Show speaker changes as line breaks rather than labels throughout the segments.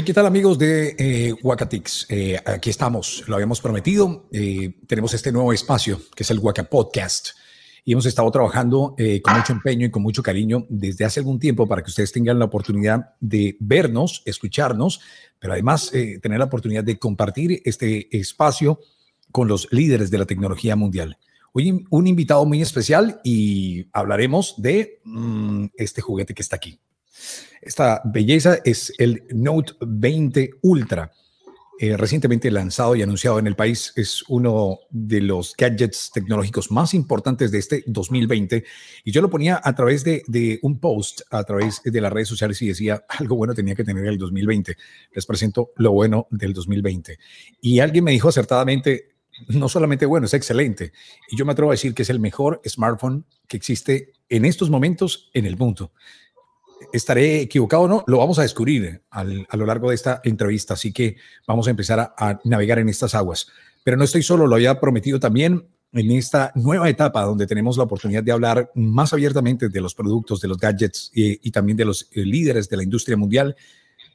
¿qué tal amigos de eh? Eh, aquí estamos, lo habíamos prometido. Eh, tenemos este nuevo espacio que es el Waka Podcast y hemos estado trabajando eh, con mucho empeño y con mucho cariño desde hace algún tiempo para que ustedes tengan la oportunidad de vernos, escucharnos, pero además eh, tener la oportunidad de compartir este espacio con los líderes de la tecnología mundial. Hoy un invitado muy especial y hablaremos de mm, este juguete que está aquí. Esta belleza es el Note 20 Ultra. Eh, recientemente lanzado y anunciado en el país, es uno de los gadgets tecnológicos más importantes de este 2020. Y yo lo ponía a través de, un post, a través de las redes sociales y decía, algo bueno tenía que tener el 2020. Les presento lo bueno del 2020. Y alguien me dijo acertadamente, no solamente bueno, es excelente. Y yo me atrevo a decir que es el mejor smartphone que existe en estos momentos en el mundo estaré equivocado o no, lo vamos a descubrir al, a lo largo de esta entrevista, así que vamos a empezar a, navegar en estas aguas. Pero no estoy solo, lo había prometido también en esta nueva etapa donde tenemos la oportunidad de hablar más abiertamente de los productos, de los gadgets y, y también de los eh, líderes de la industria mundial.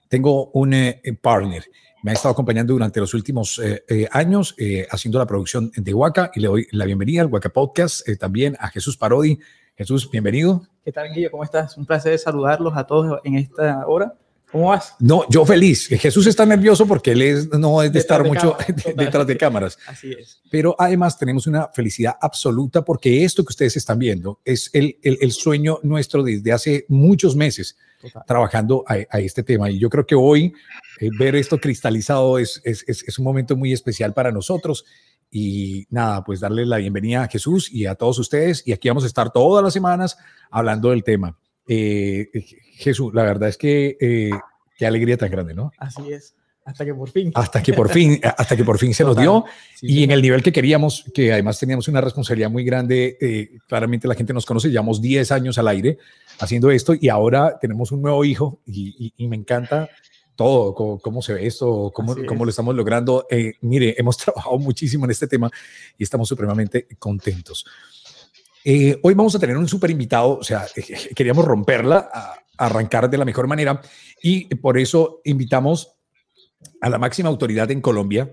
Tengo un eh, partner. Me ha estado acompañando durante los últimos eh, eh, años eh, haciendo la producción de Waka y le doy la bienvenida al Waka Podcast también a Jesús Parodi. Jesús, bienvenido.
¿Qué tal, Guillo? ¿Cómo estás? Un placer saludarlos a todos en esta hora. ¿Cómo vas?
No, yo feliz. Jesús está nervioso porque él es, no es de detrás estar de mucho detrás de cámaras.
Así es.
Pero además tenemos una felicidad absoluta porque esto que ustedes están viendo es el, el, el sueño nuestro desde hace muchos meses total. trabajando a, a, este tema. Y yo creo que hoy eh, ver esto cristalizado es, es, es un momento muy especial para nosotros. Y nada, pues darle la bienvenida a Jesús y a todos ustedes. Y aquí vamos a estar todas las semanas hablando del tema. Eh, Jesús, la verdad es que eh, qué alegría tan grande, ¿no?
Así es. Hasta que por fin.
Hasta que por fin, hasta que por fin se nos dio. Sí, y sí, en el nivel que queríamos, que además teníamos una responsabilidad muy grande, eh, claramente la gente nos conoce, llevamos 10 años al aire haciendo esto y ahora tenemos un nuevo hijo y, y, y me encanta todo, cómo, cómo, se ve esto, cómo, cómo lo estamos logrando. Eh, mire, hemos trabajado muchísimo en este tema y estamos supremamente contentos. Eh, hoy vamos a tener un súper invitado, o sea, eh, queríamos romperla, a, a arrancar de la mejor manera y por eso invitamos a la máxima autoridad en Colombia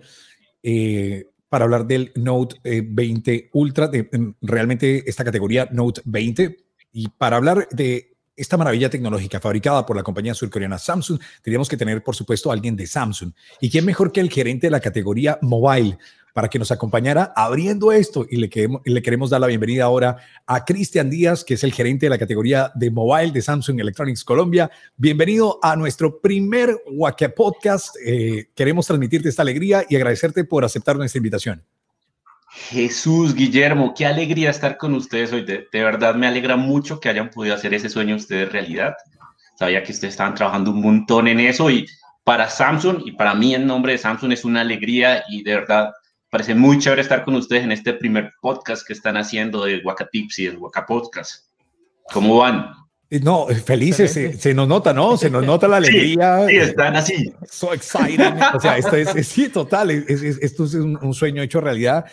eh, para hablar del Note eh, 20 Ultra, de, realmente esta categoría Note 20, y para hablar de esta maravilla tecnológica fabricada por la compañía surcoreana Samsung, tendríamos que tener, por supuesto, a alguien de Samsung. ¿Y quién mejor que el gerente de la categoría Mobile? para que nos acompañara abriendo esto y le, queremos, le queremos dar la bienvenida ahora a Cristian Díaz, que es el gerente de la categoría de mobile de Samsung Electronics Colombia. Bienvenido a nuestro primer Waka Podcast. Eh, queremos transmitirte esta alegría y agradecerte por aceptar nuestra invitación.
Jesús, Guillermo, qué alegría estar con ustedes hoy. De, de, verdad me alegra mucho que hayan podido hacer ese sueño ustedes realidad. Sabía que ustedes estaban trabajando un montón en eso y para Samsung y para mí en nombre de Samsung es una alegría y de verdad parece muy chévere estar con ustedes en este primer podcast que están haciendo de Waka Tips y el Waka Podcast. ¿Cómo van?
No, felices, se, se, nos nota, ¿no? Se nos nota la alegría.
Sí, sí están así.
So excited. o sea, esto es, es sí, total, es, es, esto es un, un, sueño hecho realidad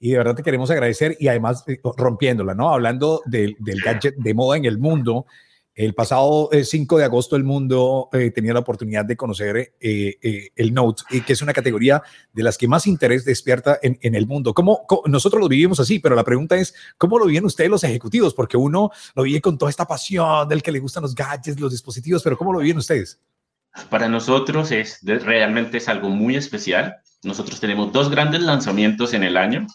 y de verdad te queremos agradecer y además eh, rompiéndola, ¿no? Hablando del, del gadget de moda en el mundo, el pasado 5 eh, de agosto el mundo eh, tenía la oportunidad de conocer eh, eh el Note, que es una categoría de las que más interés despierta en, en el mundo. ¿Cómo, ¿Cómo, nosotros lo vivimos así, pero la pregunta es, ¿cómo lo viven ustedes los ejecutivos? Porque uno lo vive con toda esta pasión del que le gustan los gadgets, los dispositivos, pero ¿cómo lo viven ustedes?
Para nosotros es realmente es algo muy especial. Nosotros tenemos dos grandes lanzamientos en el año.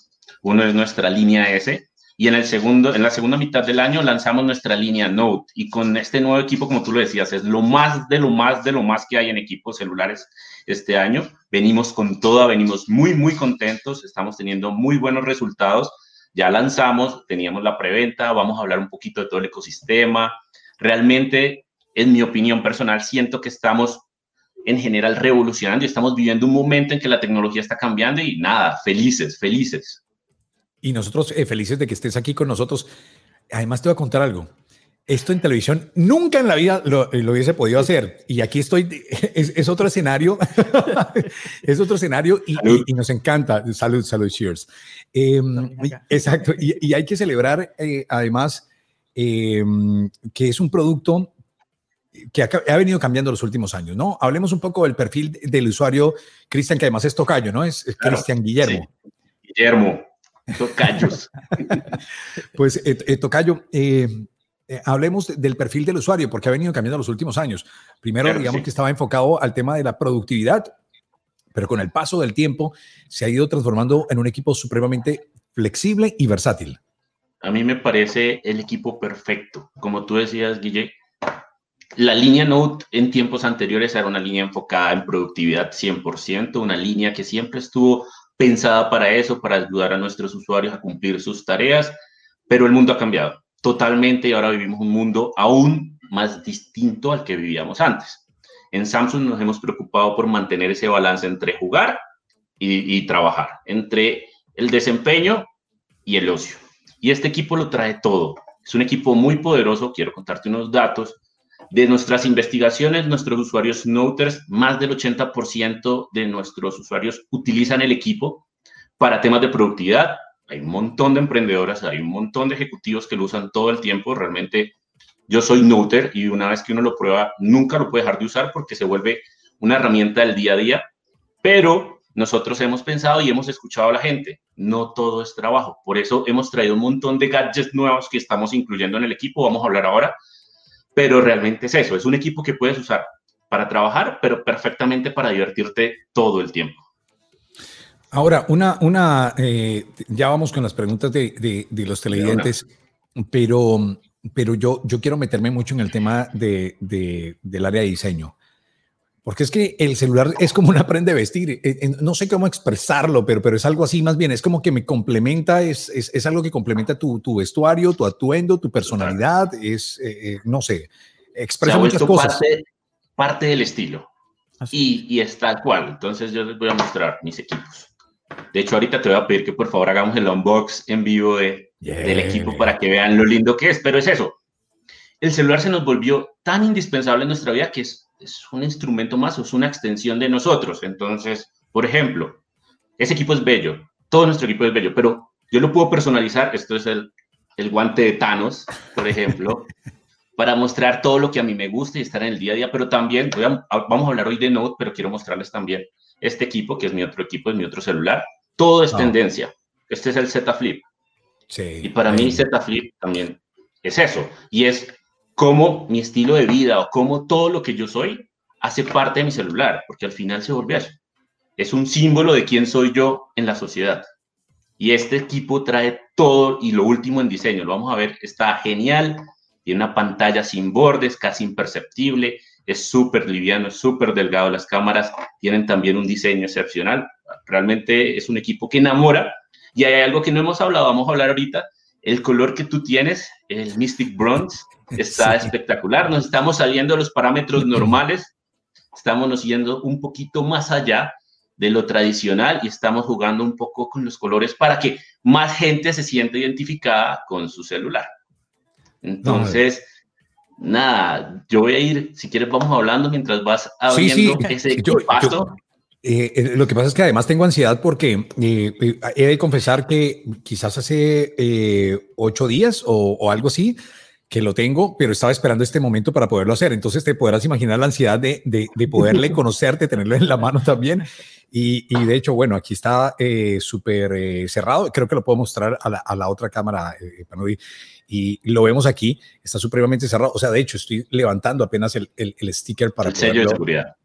Uno es nuestra línea S, y en, el segundo, en la segunda mitad del año lanzamos nuestra línea Note y con este nuevo equipo, como tú lo decías, es lo más de lo más de lo más que hay en equipos celulares este año. Venimos con toda, venimos muy, muy contentos, estamos teniendo muy buenos resultados. Ya lanzamos, teníamos la preventa, vamos a hablar un poquito de todo el ecosistema. Realmente, en mi opinión personal, siento que estamos en general revolucionando y estamos viviendo un momento en que la tecnología está cambiando y nada, felices, felices.
Y nosotros eh, felices de que estés aquí con nosotros. Además, te voy a contar algo. Esto en televisión nunca en la vida lo, lo hubiese podido hacer. Y aquí estoy, es, es otro escenario, es otro escenario y, y, y, nos encanta. Salud, salud, cheers. Eh, exacto. Y, y, hay que celebrar, eh, además, eh, que es un producto que ha, venido cambiando los últimos años, ¿no? Hablemos un poco del perfil del usuario Cristian, que además es tocayo, ¿no? Es, Cristian Guillermo.
Guillermo, tocayos.
pues, eh, eh, tocayo, eh, hablemos del perfil del usuario, porque ha venido cambiando los últimos años. Primero, digamos que estaba enfocado al tema de la productividad, pero con el paso del tiempo se ha ido transformando en un equipo supremamente flexible y versátil.
A mí me parece el equipo perfecto. Como tú decías, Guille, la línea Note en tiempos anteriores era una línea enfocada en productividad 100%, una línea que siempre estuvo pensada para eso, para ayudar a nuestros usuarios a cumplir sus tareas, pero el mundo ha cambiado totalmente y ahora vivimos un mundo aún más distinto al que vivíamos antes. En Samsung nos hemos preocupado por mantener ese balance entre jugar y, trabajar, entre el desempeño y el ocio. Y este equipo lo trae todo. Es un equipo muy poderoso, quiero contarte unos datos de nuestras investigaciones, nuestros usuarios Noters, más del 80% de nuestros usuarios utilizan el equipo para temas de productividad. Hay un montón de emprendedoras, hay un montón de ejecutivos que lo usan todo el tiempo. Realmente yo soy Noter y una vez que uno lo prueba, nunca lo puede dejar de usar porque se vuelve una herramienta del día a día. Pero nosotros hemos pensado y hemos escuchado a la gente, no todo es trabajo. Por eso hemos traído un montón de gadgets nuevos que estamos incluyendo en el equipo. Vamos a hablar ahora pero realmente es eso, es un equipo que puedes usar para trabajar, pero perfectamente para divertirte todo el tiempo.
Ahora, una, una eh, ya vamos con las preguntas de, de, los televidentes, pero, pero yo, yo quiero meterme mucho en el tema de, del área de diseño. Porque es que el celular es como una prenda de vestir. Eh, eh, no sé cómo expresarlo, pero, pero es algo así más bien. Es como que me complementa, es, es, es algo que complementa tu, tu, vestuario, tu atuendo, tu personalidad. Es, eh, no sé, expresa muchas cosas.
Parte, parte del estilo. Y, y, es tal cual. Entonces yo les voy a mostrar mis equipos. De hecho, ahorita te voy a pedir que por favor hagamos el unbox en vivo de, del equipo para que vean lo lindo que es. Pero es eso. El celular se nos volvió tan indispensable en nuestra vida que es es un instrumento más, es una extensión de nosotros. Entonces, por ejemplo, ese equipo es bello, todo nuestro equipo es bello, pero yo lo puedo personalizar, esto es el, el guante de Thanos, por ejemplo, para mostrar todo lo que a mí me gusta y estar en el día a día, pero también, vamos a hablar hoy de Note, pero quiero mostrarles también este equipo, que es mi otro equipo, es mi otro celular. Todo es ah. tendencia. Este es el Z Flip. Sí, y para mí Z Flip también es eso. Y es cómo mi estilo de vida o cómo todo lo que yo soy hace parte de mi celular, porque al final se vuelve eso. Es un símbolo de quién soy yo en la sociedad. Y este equipo trae todo y lo último en diseño. Lo vamos a ver, está genial. Tiene una pantalla sin bordes, casi imperceptible. Es súper liviano, súper delgado. Las cámaras tienen también un diseño excepcional. Realmente es un equipo que enamora. Y hay algo que no hemos hablado, vamos a hablar ahorita. El color que tú tienes, el Mystic Bronze, está espectacular. Nos estamos saliendo de los parámetros normales, estamos nos yendo un poquito más allá de lo tradicional y estamos jugando un poco con los colores para que más gente se sienta identificada con su celular. Entonces, nada, yo voy a ir, si quieres vamos hablando mientras vas abriendo ese paso.
Eh, eh, lo que pasa es que además tengo ansiedad porque eh, he de confesar que quizás hace ocho días o, o algo así, que lo tengo, pero estaba esperando este momento para poderlo hacer. Entonces te podrás imaginar la ansiedad de, de, poderle conocerte, tenerlo en la mano también. Y, y de hecho, bueno, aquí está eh, súper eh, cerrado. Creo que lo puedo mostrar a la, a la otra cámara, eh, y lo vemos aquí. Está supremamente cerrado. O sea, de hecho, estoy levantando apenas el, el, el sticker para...
El sello de seguridad.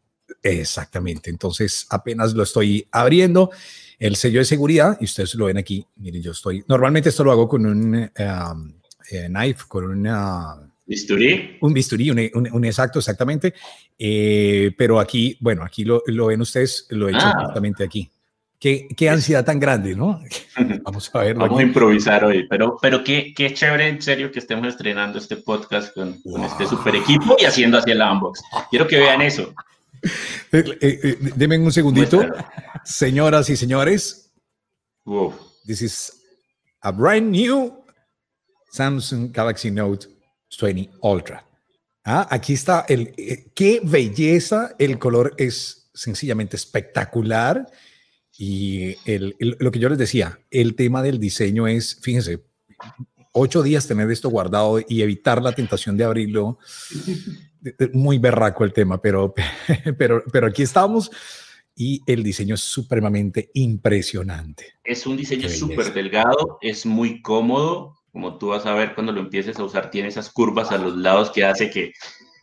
Exactamente. Entonces, apenas lo estoy abriendo. El sello de seguridad, y ustedes lo ven aquí. Miren, yo estoy... Normalmente esto lo hago con un... Um, eh, knife, con una...
¿Bisturí?
Un bisturí, un, exacto, exactamente. Eh, pero aquí, bueno, aquí lo, lo, ven ustedes, lo he hecho ah. justamente aquí. Qué, qué, ansiedad tan grande, ¿no?
Vamos a ver. Vamos a improvisar hoy, pero, pero qué, qué chévere, en serio, que estemos estrenando este podcast con, este super equipo y haciendo así el unbox. Quiero que vean eso.
Eh, denme un segundito. Señoras y señores, this is a brand new Samsung Galaxy Note 20 Ultra. Ah, aquí está el eh, qué belleza, el color es sencillamente espectacular y el, lo que yo les decía, el tema del diseño es, fíjense, ocho días tener esto guardado y evitar la tentación de abrirlo. Muy berraco el tema, pero, pero, pero aquí estamos y el diseño es supremamente impresionante.
Es un diseño súper delgado, es muy cómodo. Como tú vas a ver cuando lo empieces a usar, tiene esas curvas a los lados que hace que,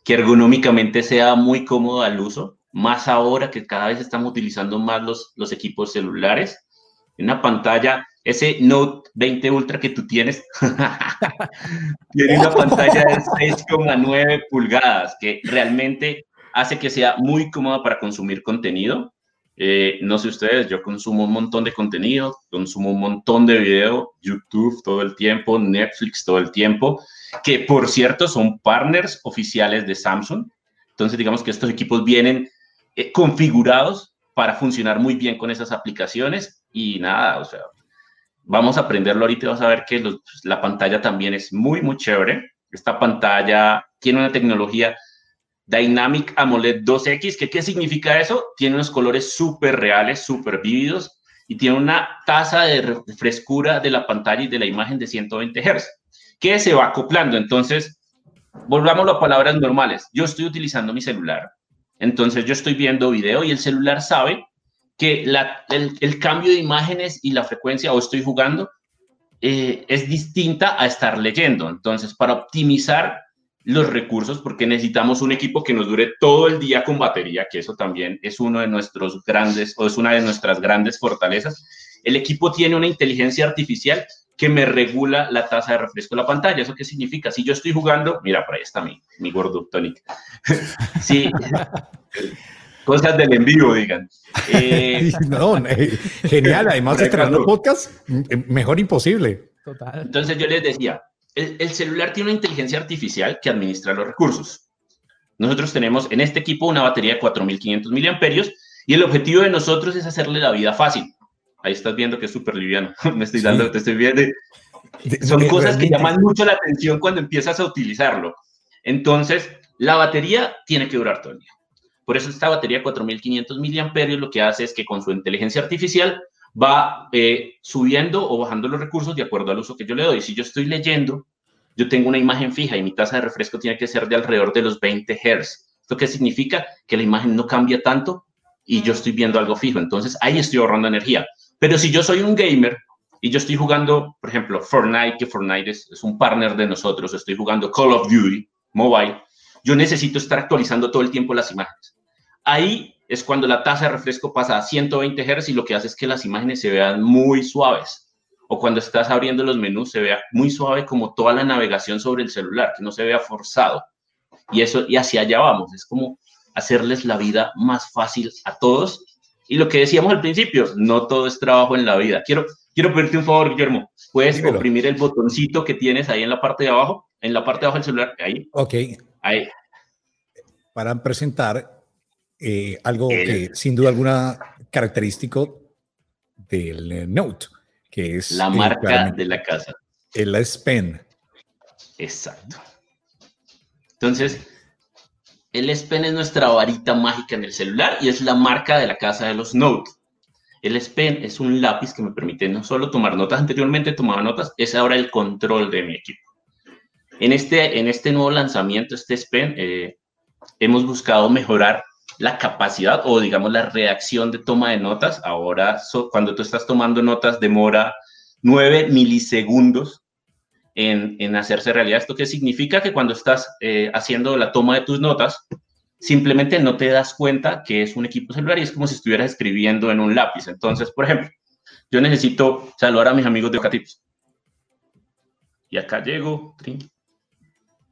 que ergonómicamente sea muy cómodo al uso. Más ahora que cada vez estamos utilizando más los, los equipos celulares. Una pantalla, ese Note 20 Ultra que tú tienes, tiene una pantalla de 6,9 pulgadas que realmente hace que sea muy cómoda para consumir contenido. Eh, no sé ustedes, yo consumo un montón de contenido, consumo un montón de video, YouTube todo el tiempo, Netflix todo el tiempo, que por cierto son partners oficiales de Samsung. Entonces digamos que estos equipos vienen eh, configurados para funcionar muy bien con esas aplicaciones y nada, o sea, vamos a aprenderlo ahorita y vas a ver que pues, la pantalla también es muy, muy chévere. Esta pantalla tiene una tecnología Dynamic AMOLED 2X. ¿Qué, ¿Qué significa eso? Tiene unos colores súper reales, súper vívidos y tiene una tasa de frescura de la pantalla y de la imagen de 120 Hz, que se va acoplando. Entonces, volvamos a palabras normales. Yo estoy utilizando mi celular, entonces yo estoy viendo video y el celular sabe que la, el, cambio de imágenes y la frecuencia, o estoy jugando, eh, es distinta a estar leyendo. Entonces, para optimizar los recursos porque necesitamos un equipo que nos dure todo el día con batería, que eso también es uno de nuestros grandes o es una de nuestras grandes fortalezas. El equipo tiene una inteligencia artificial que me regula la tasa de refresco de la pantalla. ¿Eso qué significa? Si yo estoy jugando, mira, por ahí está mi, mi tonic. sí, cosas del envío, digan.
Eh, no, eh, genial, además de podcast, mejor imposible.
Total. Entonces yo les decía, el, celular tiene una inteligencia artificial que administra los recursos. Nosotros tenemos en este equipo una batería de 4.500 miliamperios y el objetivo de nosotros es hacerle la vida fácil. Ahí estás viendo que es súper liviano. Me estoy dando, te estoy viendo. Son cosas que llaman mucho la atención cuando empiezas a utilizarlo. Entonces, la batería tiene que durar todo el día. Por eso esta batería de 4.500 miliamperios lo que hace es que con su inteligencia artificial va eh, subiendo o bajando los recursos de acuerdo al uso que yo le doy. Si yo estoy leyendo, yo tengo una imagen fija y mi tasa de refresco tiene que ser de alrededor de los 20 Hz. ¿Esto qué significa? Que la imagen no cambia tanto y yo estoy viendo algo fijo. Entonces ahí estoy ahorrando energía. Pero si yo soy un gamer y yo estoy jugando, por ejemplo, Fortnite, que Fortnite es, es un partner de nosotros, estoy jugando Call of Duty Mobile, yo necesito estar actualizando todo el tiempo las imágenes. Ahí es cuando la tasa de refresco pasa a 120 Hz y lo que hace es que las imágenes se vean muy suaves. O cuando estás abriendo los menús se vea muy suave como toda la navegación sobre el celular, que no se vea forzado. Y eso y hacia allá vamos, es como hacerles la vida más fácil a todos. Y lo que decíamos al principio, no todo es trabajo en la vida. Quiero quiero pedirte un favor, Guillermo. Puedes oprimir el botoncito que tienes ahí en la parte de abajo, en la parte de abajo del celular, ahí.
Ok.
Ahí.
Para presentar eh, algo que sin duda alguna característico del eh, Note, que es
la marca de la casa.
El S Pen.
Exacto. Entonces, el S Pen es nuestra varita mágica en el celular y es la marca de la casa de los Note. El S Pen es un lápiz que me permite no solo tomar notas, anteriormente tomaba notas, es ahora el control de mi equipo. En este, en este nuevo lanzamiento, este S Pen, eh, hemos buscado mejorar la capacidad o digamos la reacción de toma de notas. Ahora, cuando tú estás tomando notas, demora 9 milisegundos en, en, hacerse realidad. ¿Esto qué significa? Que cuando estás eh, haciendo la toma de tus notas, simplemente no te das cuenta que es un equipo celular y es como si estuvieras escribiendo en un lápiz. Entonces, por ejemplo, yo necesito saludar a mis amigos de Ocatips. Y acá llego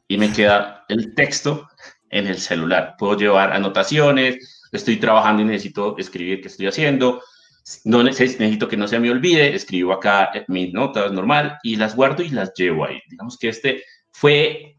y me queda el texto en el celular. Puedo llevar anotaciones, estoy trabajando y necesito escribir qué estoy haciendo. No necesito que no se me olvide, escribo acá mis notas normal y las guardo y las llevo ahí. Digamos que este fue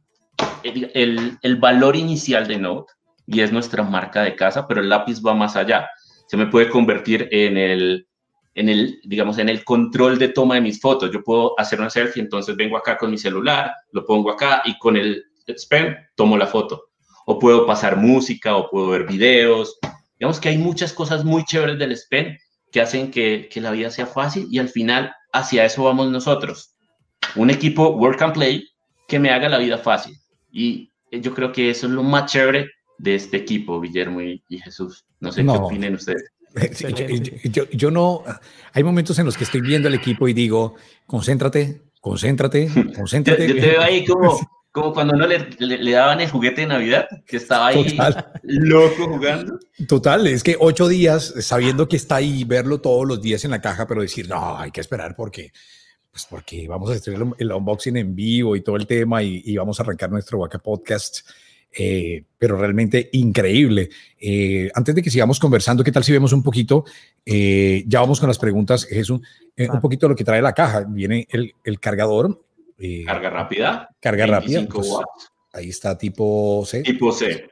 el, el, valor inicial de Note y es nuestra marca de casa, pero el lápiz va más allá. Se me puede convertir en el, en el, digamos, en el control de toma de mis fotos. Yo puedo hacer una selfie, entonces vengo acá con mi celular, lo pongo acá y con el pen tomo la foto o puedo pasar música, o puedo ver videos. Digamos que hay muchas cosas muy chéveres del SPEN que hacen que, que la vida sea fácil y al final hacia eso vamos nosotros. un equipo work and play que me haga la vida fácil. Y yo creo que eso es lo más chévere de este equipo, Guillermo y, Jesús. No sé qué opinen ustedes.
Yo, no, hay momentos en los que estoy viendo el equipo y digo, concéntrate, concéntrate, concéntrate.
yo, te veo ahí como, como cuando no le, le, daban el juguete de Navidad, que estaba ahí loco jugando.
Total, es que ocho días sabiendo que está ahí, verlo todos los días en la caja, pero decir, no, hay que esperar porque pues porque vamos a hacer el, unboxing en vivo y todo el tema y, vamos a arrancar nuestro Waka Podcast. Eh, pero realmente increíble. Eh, antes de que sigamos conversando, ¿qué tal si vemos un poquito? Eh, ya vamos con las preguntas, Jesús. un poquito lo que trae la caja. Viene el, el cargador.
Carga rápida.
Carga rápida. Pues, ahí está tipo C.
Tipo C.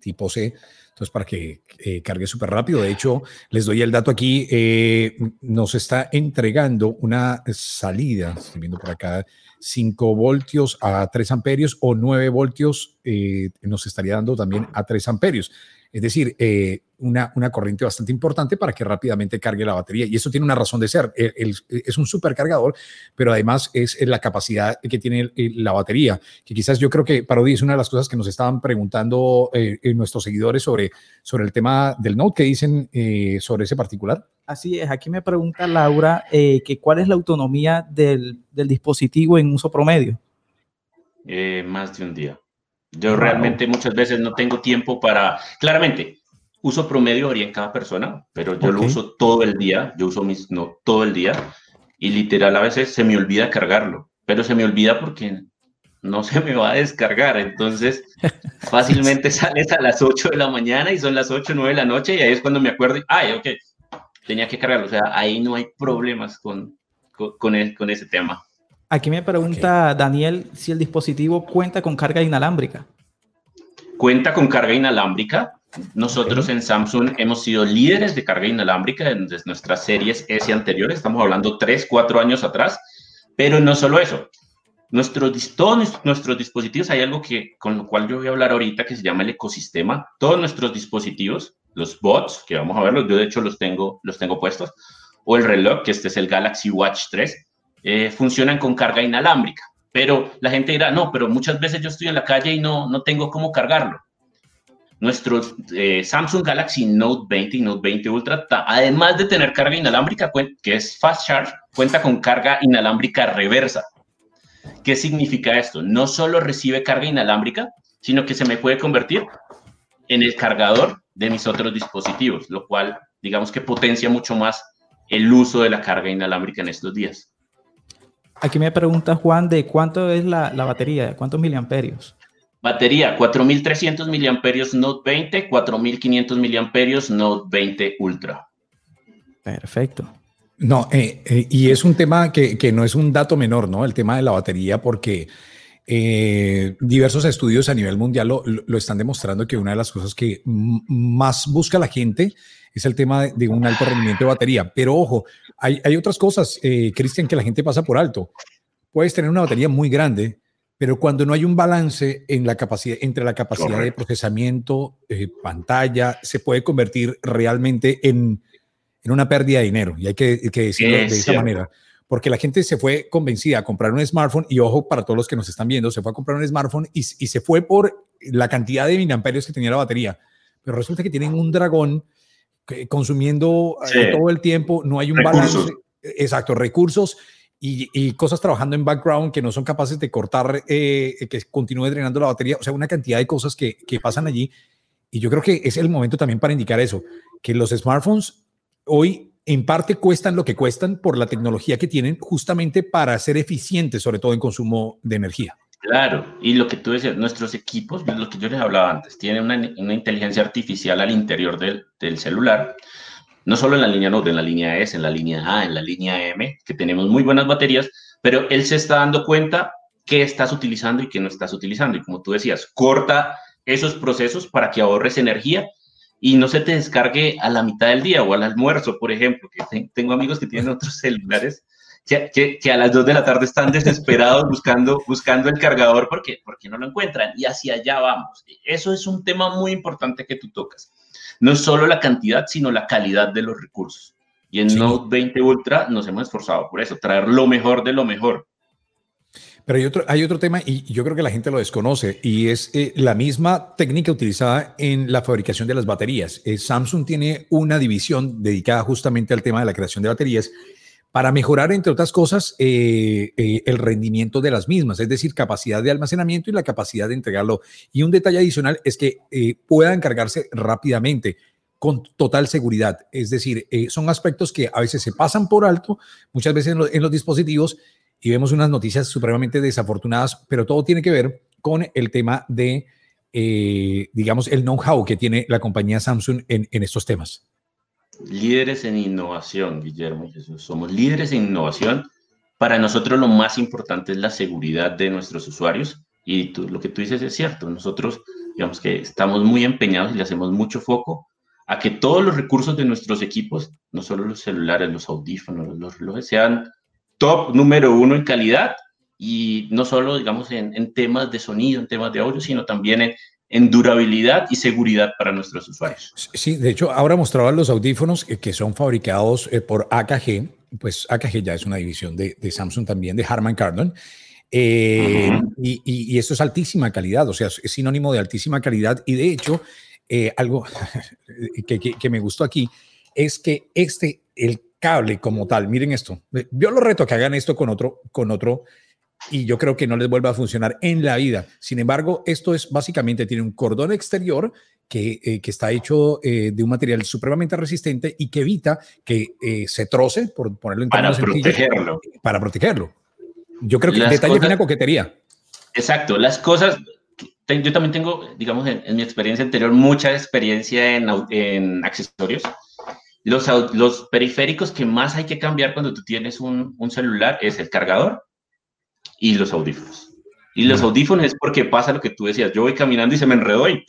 Tipo C. Entonces, para que eh, cargue súper rápido. De hecho, les doy el dato aquí. Eh, nos está entregando una salida, estoy viendo por acá, 5 voltios a 3 amperios o 9 voltios eh, nos estaría dando también a 3 amperios. Es decir, eh, una, una, corriente bastante importante para que rápidamente cargue la batería. Y eso tiene una razón de ser. es un supercargador, pero además es la capacidad que tiene la batería, que quizás yo creo que, Parodi, es una de las cosas que nos estaban preguntando eh, nuestros seguidores sobre, sobre el tema del Note. ¿Qué dicen eh, sobre ese particular?
Así es, aquí me pregunta Laura que cuál es la autonomía del, del dispositivo en uso promedio.
más de un día. Yo realmente muchas veces no tengo tiempo para, claramente, uso promedio varía en cada persona, pero yo lo uso todo el día, yo uso mis, no, todo el día, y literal a veces se me olvida cargarlo, pero se me olvida porque no se me va a descargar, entonces fácilmente sales a las 8 de la mañana y son las 8, 9 de la noche y ahí es cuando me acuerdo, ay, ok, tenía que cargarlo, o sea, ahí no hay problemas con, con, con ese tema.
Aquí me pregunta Daniel si el dispositivo cuenta con carga inalámbrica.
Cuenta con carga inalámbrica. Nosotros en Samsung hemos sido líderes de carga inalámbrica en nuestras series S anteriores. Estamos hablando 3, 4 años atrás. Pero no solo eso. Nuestros, todos nuestros dispositivos, hay algo que, con lo cual yo voy a hablar ahorita que se llama el ecosistema. Todos nuestros dispositivos, los bots, que vamos a verlos, yo de hecho los tengo, los tengo puestos, o el reloj, que este es el Galaxy Watch 3, eh, funcionan con carga inalámbrica. Pero la gente dirá, no, pero muchas veces yo estoy en la calle y no, no tengo cómo cargarlo. Nuestro eh, Samsung Galaxy Note 20 y Note 20 Ultra, además de tener carga inalámbrica, que es Fast Charge, cuenta con carga inalámbrica reversa. ¿Qué significa esto? No solo recibe carga inalámbrica, sino que se me puede convertir en el cargador de mis otros dispositivos, lo cual digamos que potencia mucho más el uso de la carga inalámbrica en estos días.
Aquí me pregunta Juan de cuánto es la, batería, cuántos miliamperios.
Batería, 4300 miliamperios Note 20, 4500 miliamperios Note 20 Ultra.
Perfecto.
No, eh, eh, y es un tema que, no es un dato menor, ¿no? El tema de la batería, porque eh, diversos estudios a nivel mundial lo, están demostrando que una de las cosas que más busca la gente es el tema de, un alto rendimiento de batería. Pero ojo, hay, hay otras cosas, eh, Cristian, que la gente pasa por alto. Puedes tener una batería muy grande, pero cuando no hay un balance en la capacidad, entre la capacidad de procesamiento, eh, pantalla, se puede convertir realmente en, en, una pérdida de dinero. Y hay que, decirlo de esa manera. Porque la gente se fue convencida a comprar un smartphone, y ojo para todos los que nos están viendo, se fue a comprar un smartphone y, y se fue por la cantidad de miliamperios que tenía la batería. Pero resulta que tienen un dragón consumiendo eh, todo el tiempo, no hay un balance. Exacto, recursos y, cosas trabajando en background que no son capaces de cortar, eh, que continúe drenando la batería, o sea, una cantidad de cosas que, que pasan allí. Y yo creo que es el momento también para indicar eso, que los smartphones hoy en parte cuestan lo que cuestan por la tecnología que tienen justamente para ser eficientes, sobre todo en consumo de energía.
Claro, y lo que tú decías, nuestros equipos, lo que yo les hablaba antes, tienen una, inteligencia artificial al interior del, celular, no solo en la línea Note, en la línea S, en la línea A, en la línea M, que tenemos muy buenas baterías, pero él se está dando cuenta qué estás utilizando y qué no estás utilizando. Y como tú decías, corta esos procesos para que ahorres energía y no se te descargue a la mitad del día o al almuerzo, por ejemplo, que tengo amigos que tienen otros celulares que, que, a las 2 de la tarde están desesperados buscando, buscando el cargador porque, porque no lo encuentran y hacia allá vamos. Eso es un tema muy importante que tú tocas. No es solo la cantidad, sino la calidad de los recursos. Y en Note 20 Ultra nos hemos esforzado por eso, traer lo mejor de lo mejor.
Pero hay otro, hay otro tema y yo creo que la gente lo desconoce y es eh, la misma técnica utilizada en la fabricación de las baterías. Eh, Samsung tiene una división dedicada justamente al tema de la creación de baterías para mejorar, entre otras cosas, eh, el rendimiento de las mismas, es decir, capacidad de almacenamiento y la capacidad de entregarlo. Y un detalle adicional es que puedan cargarse rápidamente con total seguridad. Es decir, son aspectos que a veces se pasan por alto, muchas veces en los dispositivos, y vemos unas noticias supremamente desafortunadas, pero todo tiene que ver con el tema de, eh, digamos, el know-how que tiene la compañía Samsung en, estos temas.
Líderes en innovación, Guillermo Somos líderes en innovación. Para nosotros lo más importante es la seguridad de nuestros usuarios y lo que tú dices es cierto. Nosotros, digamos que estamos muy empeñados y le hacemos mucho foco a que todos los recursos de nuestros equipos, no solo los celulares, los audífonos, los relojes, sean top número uno en calidad y no solo, digamos, en, temas de sonido, en temas de audio, sino también en, durabilidad y seguridad para nuestros usuarios.
Sí, de hecho, ahora mostraba los audífonos que, son fabricados eh, por AKG, pues AKG ya es una división de, Samsung también, de Harman Kardon. Eh, y, esto es altísima calidad, o sea, es sinónimo de altísima calidad. Y de hecho, eh, algo que, que, me gustó aquí es que este, el cable como tal. Miren esto. Yo lo reto que hagan esto con otro, con otro, y yo creo que no les vuelva a funcionar en la vida. Sin embargo, esto es básicamente, tiene un cordón exterior que, eh, que está hecho eh, de un material supremamente resistente y que evita que eh, se troce, por ponerlo en
Para protegerlo.
Para protegerlo. Yo creo que el detalle es una coquetería.
Exacto. Las cosas, yo también tengo, digamos, en, mi experiencia anterior, mucha experiencia en, en accesorios los, los periféricos que más hay que cambiar cuando tú tienes un, un celular es el cargador y los audífonos. Y los audífonos es porque pasa lo que tú decías, yo voy caminando y se me enredó y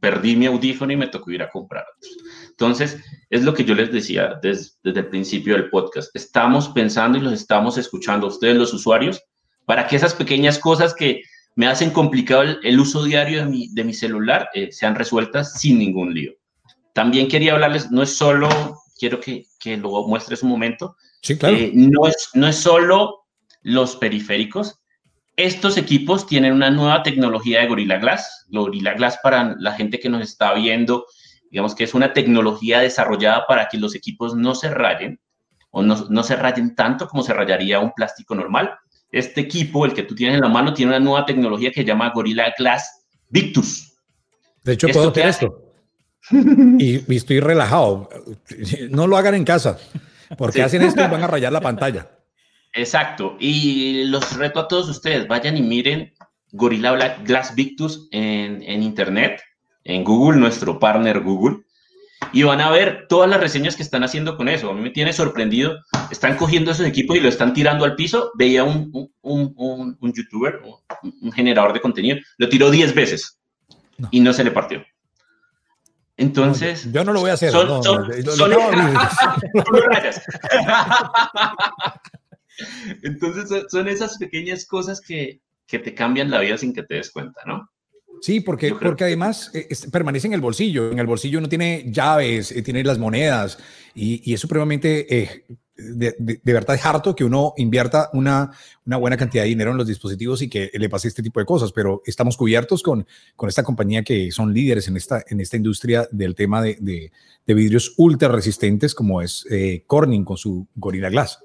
perdí mi audífono y me tocó ir a comprar otros. Entonces, es lo que yo les decía desde, desde el principio del podcast. Estamos pensando y los estamos escuchando a ustedes, los usuarios, para que esas pequeñas cosas que me hacen complicado el, uso diario de mi, de mi celular eh, sean resueltas sin ningún lío. También quería hablarles, no es solo, quiero que, que lo muestres un momento,
sí, claro.
Eh, no, es, no es solo los periféricos, estos equipos tienen una nueva tecnología de Gorilla Glass. Gorilla Glass para la gente que nos está viendo, digamos que es una tecnología desarrollada para que los equipos no se rayen o no, no, se rayen tanto como se rayaría un plástico normal. Este equipo, el que tú tienes en la mano, tiene una nueva tecnología que se llama Gorilla Glass Victus.
De hecho, puedo hacer esto y, estoy relajado. No lo hagan en casa, porque hacen esto y van a rayar la pantalla.
Exacto. Y los reto a todos ustedes, vayan y miren Gorilla Glass Victus en, en internet, en Google, nuestro partner Google, y van a ver todas las reseñas que están haciendo con eso. A mí me tiene sorprendido. Están cogiendo esos equipos y lo están tirando al piso. Veía un, un, un, un youtuber, un generador de contenido, lo tiró 10 veces y no se le partió. Entonces.
Yo no lo voy a hacer.
Son, Entonces, son esas pequeñas cosas que, que te cambian la vida sin que te des cuenta, ¿no?
Sí, porque, porque además eh, permanece en el bolsillo. En el bolsillo uno tiene llaves, eh, tiene las monedas y, y es supremamente eh, de, de, verdad es harto que uno invierta una, una buena cantidad de dinero en los dispositivos y que le pase este tipo de cosas, pero estamos cubiertos con, con esta compañía que son líderes en esta, en esta industria del tema de, de vidrios ultra resistentes como es eh, Corning con su Gorilla Glass.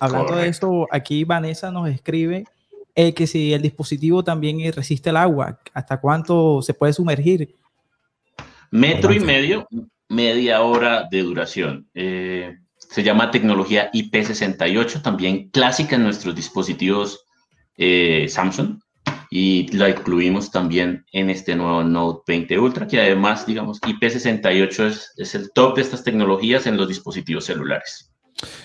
Hablando de esto, aquí Vanessa nos escribe eh, que si el dispositivo también resiste el agua, ¿hasta cuánto se puede sumergir?
Metro y medio, media hora de duración. Eh, se llama tecnología IP68, también clásica en nuestros dispositivos eh, Samsung y la incluimos también en este nuevo Note 20 Ultra, que además, digamos, IP68 es, es el top de estas tecnologías en los dispositivos celulares.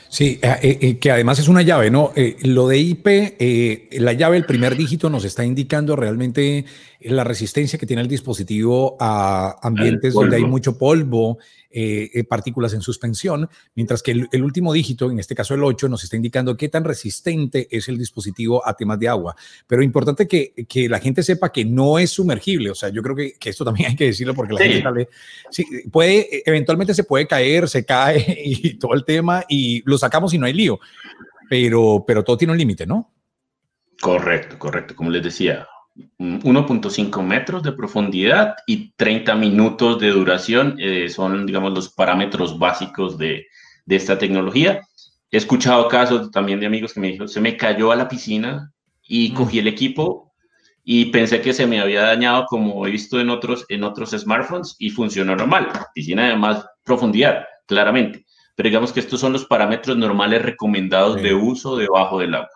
Sí, eh, eh, que además es una llave, ¿no? lo de IP, la llave, el primer dígito nos está indicando realmente la resistencia que tiene el dispositivo a ambientes donde hay mucho polvo, partículas en suspensión, mientras que el, último dígito, en este caso el 8, nos está indicando qué tan resistente es el dispositivo a temas de agua. Pero importante que, que la gente sepa que no es sumergible, o sea, yo creo que, que esto también hay que decirlo porque la gente sale, sí, puede, eventualmente se puede caer, se cae y todo el tema y lo sacamos y no hay lío. Pero, pero todo tiene un límite, ¿no?
Correcto, correcto. Como les decía, 1.5 metros de profundidad y 30 minutos de duración eh, son, digamos, los parámetros básicos de, de, esta tecnología. He escuchado casos también de amigos que me dijeron, se me cayó a la piscina y mm. cogí el equipo y pensé que se me había dañado como he visto en otros, en otros smartphones y funcionó normal. Piscina de más profundidad, claramente. Pero digamos que estos son los parámetros normales recomendados de uso debajo del agua.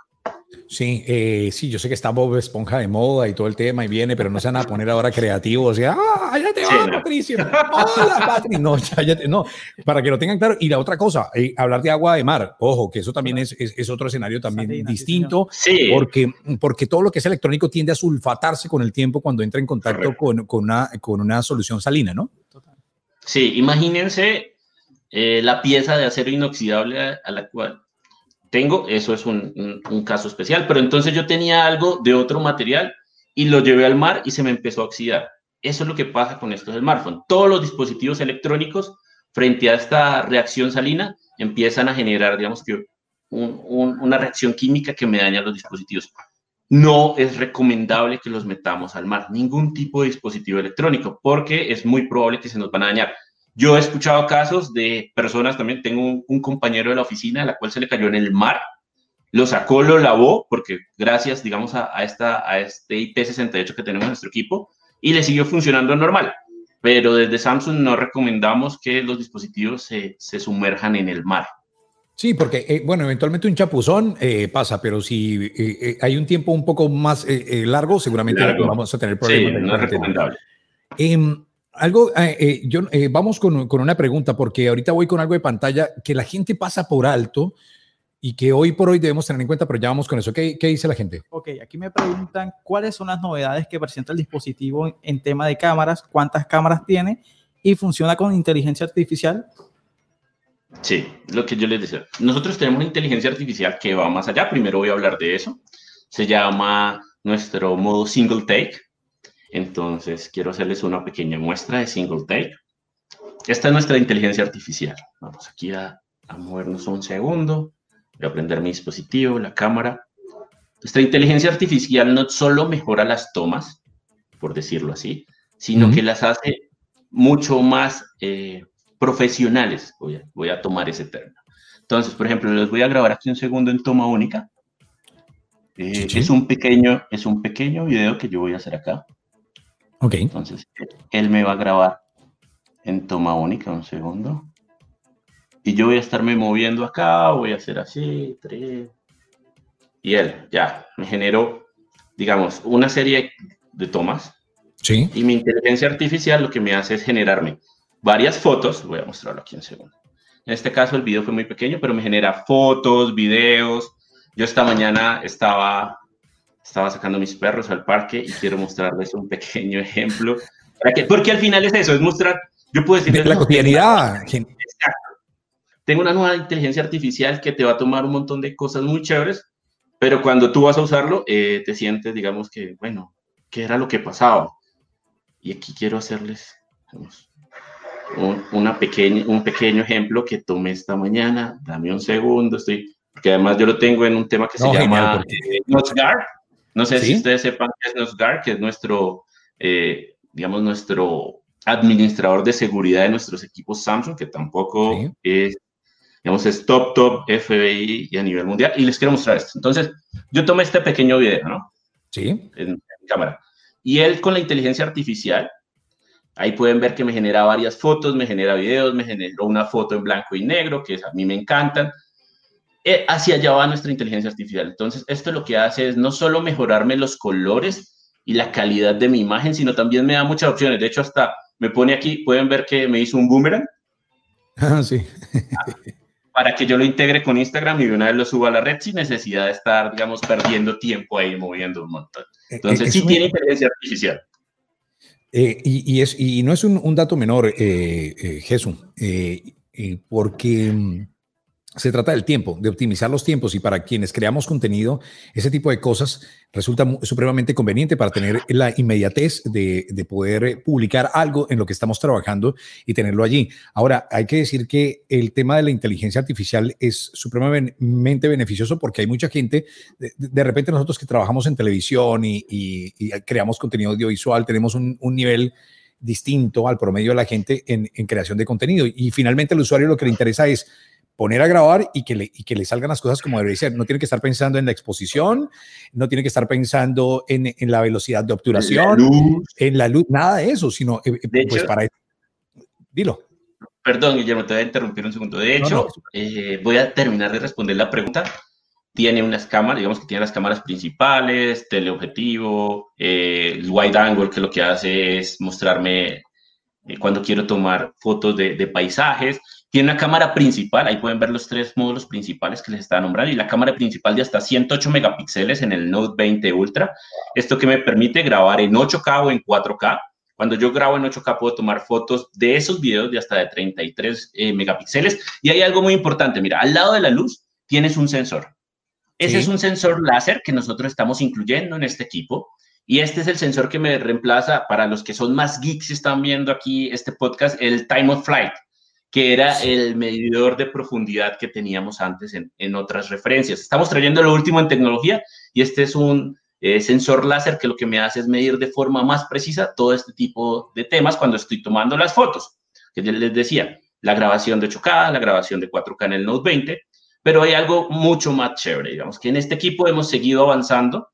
Sí, eh, sí, yo sé que está Bob Esponja de moda y todo el tema y viene, pero no se van a poner ahora creativos. O sea, ¡ah, ya te va, Patricia! ¡Hola, Patricia! No, ya, no, para que lo tengan claro. Y la otra cosa, eh, hablar de agua de mar, ojo, que eso también es, es, otro escenario también distinto, sí. porque, porque todo lo que es electrónico tiende a sulfatarse con el tiempo cuando entra en contacto con, con, una, con una solución salina, ¿no?
Sí, imagínense eh, la pieza de acero inoxidable a la cual tengo, eso es un, caso especial, pero entonces yo tenía algo de otro material y lo llevé al mar y se me empezó a oxidar. Eso es lo que pasa con estos smartphones. Todos los dispositivos electrónicos, frente a esta reacción salina, empiezan a generar, digamos que, una reacción química que me daña los dispositivos. No es recomendable que los metamos al mar, ningún tipo de dispositivo electrónico, porque es muy probable que se nos van a dañar. Yo he escuchado casos de personas también, tengo un, compañero de la oficina a la cual se le cayó en el mar, lo sacó, lo lavó, porque gracias, digamos, a, esta, a este IP68 que tenemos en nuestro equipo, y le siguió funcionando normal. Pero desde Samsung no recomendamos que los dispositivos se, se sumerjan en el mar.
Sí, porque, eh, bueno, eventualmente un chapuzón eh, pasa, pero si eh, hay un tiempo un poco más largo, seguramente vamos a tener problemas.
Sí, no es recomendable.
Algo, eh, eh, yo, eh, vamos con, con, una pregunta, porque ahorita voy con algo de pantalla que la gente pasa por alto y que hoy por hoy debemos tener en cuenta, pero ya vamos con eso. ¿Qué, qué dice la gente?
Ok, aquí me preguntan cuáles son las novedades que presenta el dispositivo en, tema de cámaras, cuántas cámaras tiene y funciona con inteligencia artificial.
Sí, lo que yo les decía. Nosotros tenemos inteligencia artificial que va más allá. Primero voy a hablar de eso. Se llama nuestro modo single take entonces, quiero hacerles una pequeña muestra de single take. Esta es nuestra inteligencia artificial. Vamos aquí a, movernos un segundo. Voy a prender mi dispositivo, la cámara. Nuestra inteligencia artificial no solo mejora las tomas, por decirlo así, sino que las hace mucho más eh, profesionales. Voy a, tomar ese término. Entonces, por ejemplo, les voy a grabar aquí un segundo en toma única. Eh, es, un pequeño, es un pequeño video que yo voy a hacer acá.
Ok.
Entonces, él me va a grabar en toma única, un segundo. Y yo voy a estarme moviendo acá, voy a hacer así, tres. Y él ya me generó, digamos, una serie de tomas.
Sí.
Y mi inteligencia artificial lo que me hace es generarme varias fotos. Voy a mostrarlo aquí un segundo. En este caso el video fue muy pequeño, pero me genera fotos, videos. Yo esta mañana estaba estaba sacando mis perros al parque y quiero mostrarles un pequeño ejemplo. Para que, porque al final es eso, es mostrar, yo puedo decir...
La cotidianidad.
Tengo una nueva inteligencia artificial que te va a tomar un montón de cosas muy chéveres, pero cuando tú vas a usarlo, eh, te sientes, digamos que, bueno, ¿qué era lo que pasaba? Y aquí quiero hacerles un, una pequeña, un pequeño ejemplo que tomé esta mañana. Dame un segundo, estoy, porque además yo lo tengo en un tema que se llama eh, no sé si ustedes sepan que es Nosgar, que es nuestro, eh, digamos, nuestro administrador de seguridad de nuestros equipos Samsung, que tampoco es, digamos, es top, top FBI y a nivel mundial. Y les quiero mostrar esto. Entonces, yo tomé este pequeño video, ¿no?
Sí.
En, en cámara. Y él con la inteligencia artificial, ahí pueden ver que me genera varias fotos, me genera videos, me generó una foto en blanco y negro, que a mí me encantan. Eh, hacia allá va nuestra inteligencia artificial. Entonces, esto lo que hace es no solo mejorarme los colores y la calidad de mi imagen, sino también me da muchas opciones. De hecho, hasta me pone aquí, pueden ver que me hizo un boomerang.
Ah, sí.
para que yo lo integre con Instagram y de una vez lo suba a la red sin necesidad de estar, digamos, perdiendo tiempo ahí moviendo un montón. Eh, Entonces, sí tiene inteligencia artificial.
Eh, y, es, y no es un, dato menor, Jesús, porque mm, se trata del tiempo, de optimizar los tiempos y para quienes creamos contenido, ese tipo de cosas resulta supremamente conveniente para tener la inmediatez de, poder eh, publicar algo en lo que estamos trabajando y tenerlo allí. Ahora, hay que decir que el tema de la inteligencia artificial es supremamente beneficioso porque hay mucha gente, de, repente nosotros que trabajamos en televisión y, creamos contenido audiovisual, tenemos un, nivel distinto al promedio de la gente en, creación de contenido y finalmente al usuario lo que le interesa es poner a grabar y que, le, y que le salgan las cosas como debe ser. No tiene que estar pensando en la exposición, no tiene que estar pensando en, en la velocidad de obturación, en la luz, nada de eso, sino eh, eh, pues para eso. Dilo.
Perdón, Guillermo, te voy a interrumpir un segundo. De hecho, eh, voy a terminar de responder la pregunta. Tiene unas cámaras, digamos que tiene las cámaras principales, teleobjetivo, el wide angle, que lo que hace es mostrarme cuando quiero tomar fotos de, de paisajes tiene una cámara principal, ahí pueden ver los tres módulos principales que les estaba nombrando, y la cámara principal de hasta 108 megapíxeles en el Note 20 Ultra. Esto que me permite grabar en 8K o en 4K. Cuando yo grabo en 8K puedo tomar fotos de esos videos de hasta de 33 eh, megapíxeles. Y hay algo muy importante, mira, al lado de la luz tienes un sensor. Ese es un sensor láser que nosotros estamos incluyendo en este equipo. Y este es el sensor que me reemplaza, para los que son más geeks y están viendo aquí este podcast, el Time of Flight que era el medidor de profundidad que teníamos antes en, otras referencias. Estamos trayendo lo último en tecnología y este es un eh, sensor láser que lo que me hace es medir de forma más precisa todo este tipo de temas cuando estoy tomando las fotos. Que yo les decía, la grabación de 8K, la grabación de 4K en el Note 20, pero hay algo mucho más chévere, digamos, que en este equipo hemos seguido avanzando.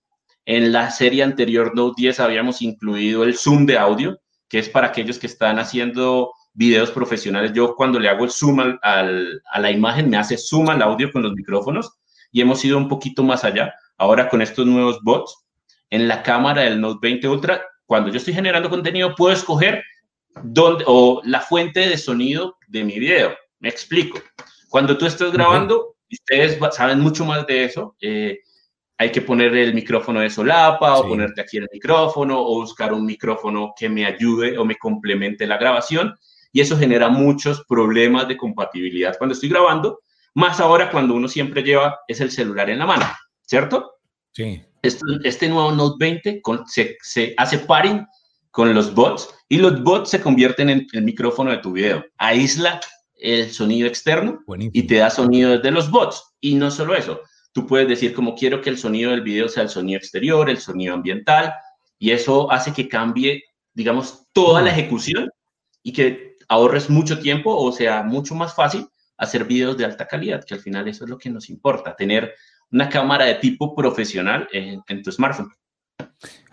En la serie anterior Note 10 habíamos incluido el zoom de audio, que es para aquellos que están haciendo videos profesionales. Yo cuando le hago el zoom al, a la imagen, me hace zoom al audio con los micrófonos y hemos ido un poquito más allá. Ahora con estos nuevos bots, en la cámara del Note 20 Ultra, cuando yo estoy generando contenido, puedo escoger dónde o la fuente de sonido de mi video. Me explico. Cuando tú estás grabando, ustedes saben mucho más de eso. Eh, hay que poner el micrófono de solapa o ponerte aquí el micrófono o buscar un micrófono que me ayude o me complemente la grabación y eso genera muchos problemas de compatibilidad cuando estoy grabando, más ahora cuando uno siempre lleva es el celular en la mano, ¿cierto?
Sí.
Este, nuevo Note 20 se, hace paring con los bots y los bots se convierten en el micrófono de tu video. Aísla el sonido externo y te da sonido desde los bots. Y no solo eso, tú puedes decir como quiero que el sonido del video sea el sonido exterior, el sonido ambiental, y eso hace que cambie, digamos, toda la ejecución y que ahorres mucho tiempo o sea mucho más fácil hacer videos de alta calidad, que al final eso es lo que nos importa, tener una cámara de tipo profesional en, tu smartphone.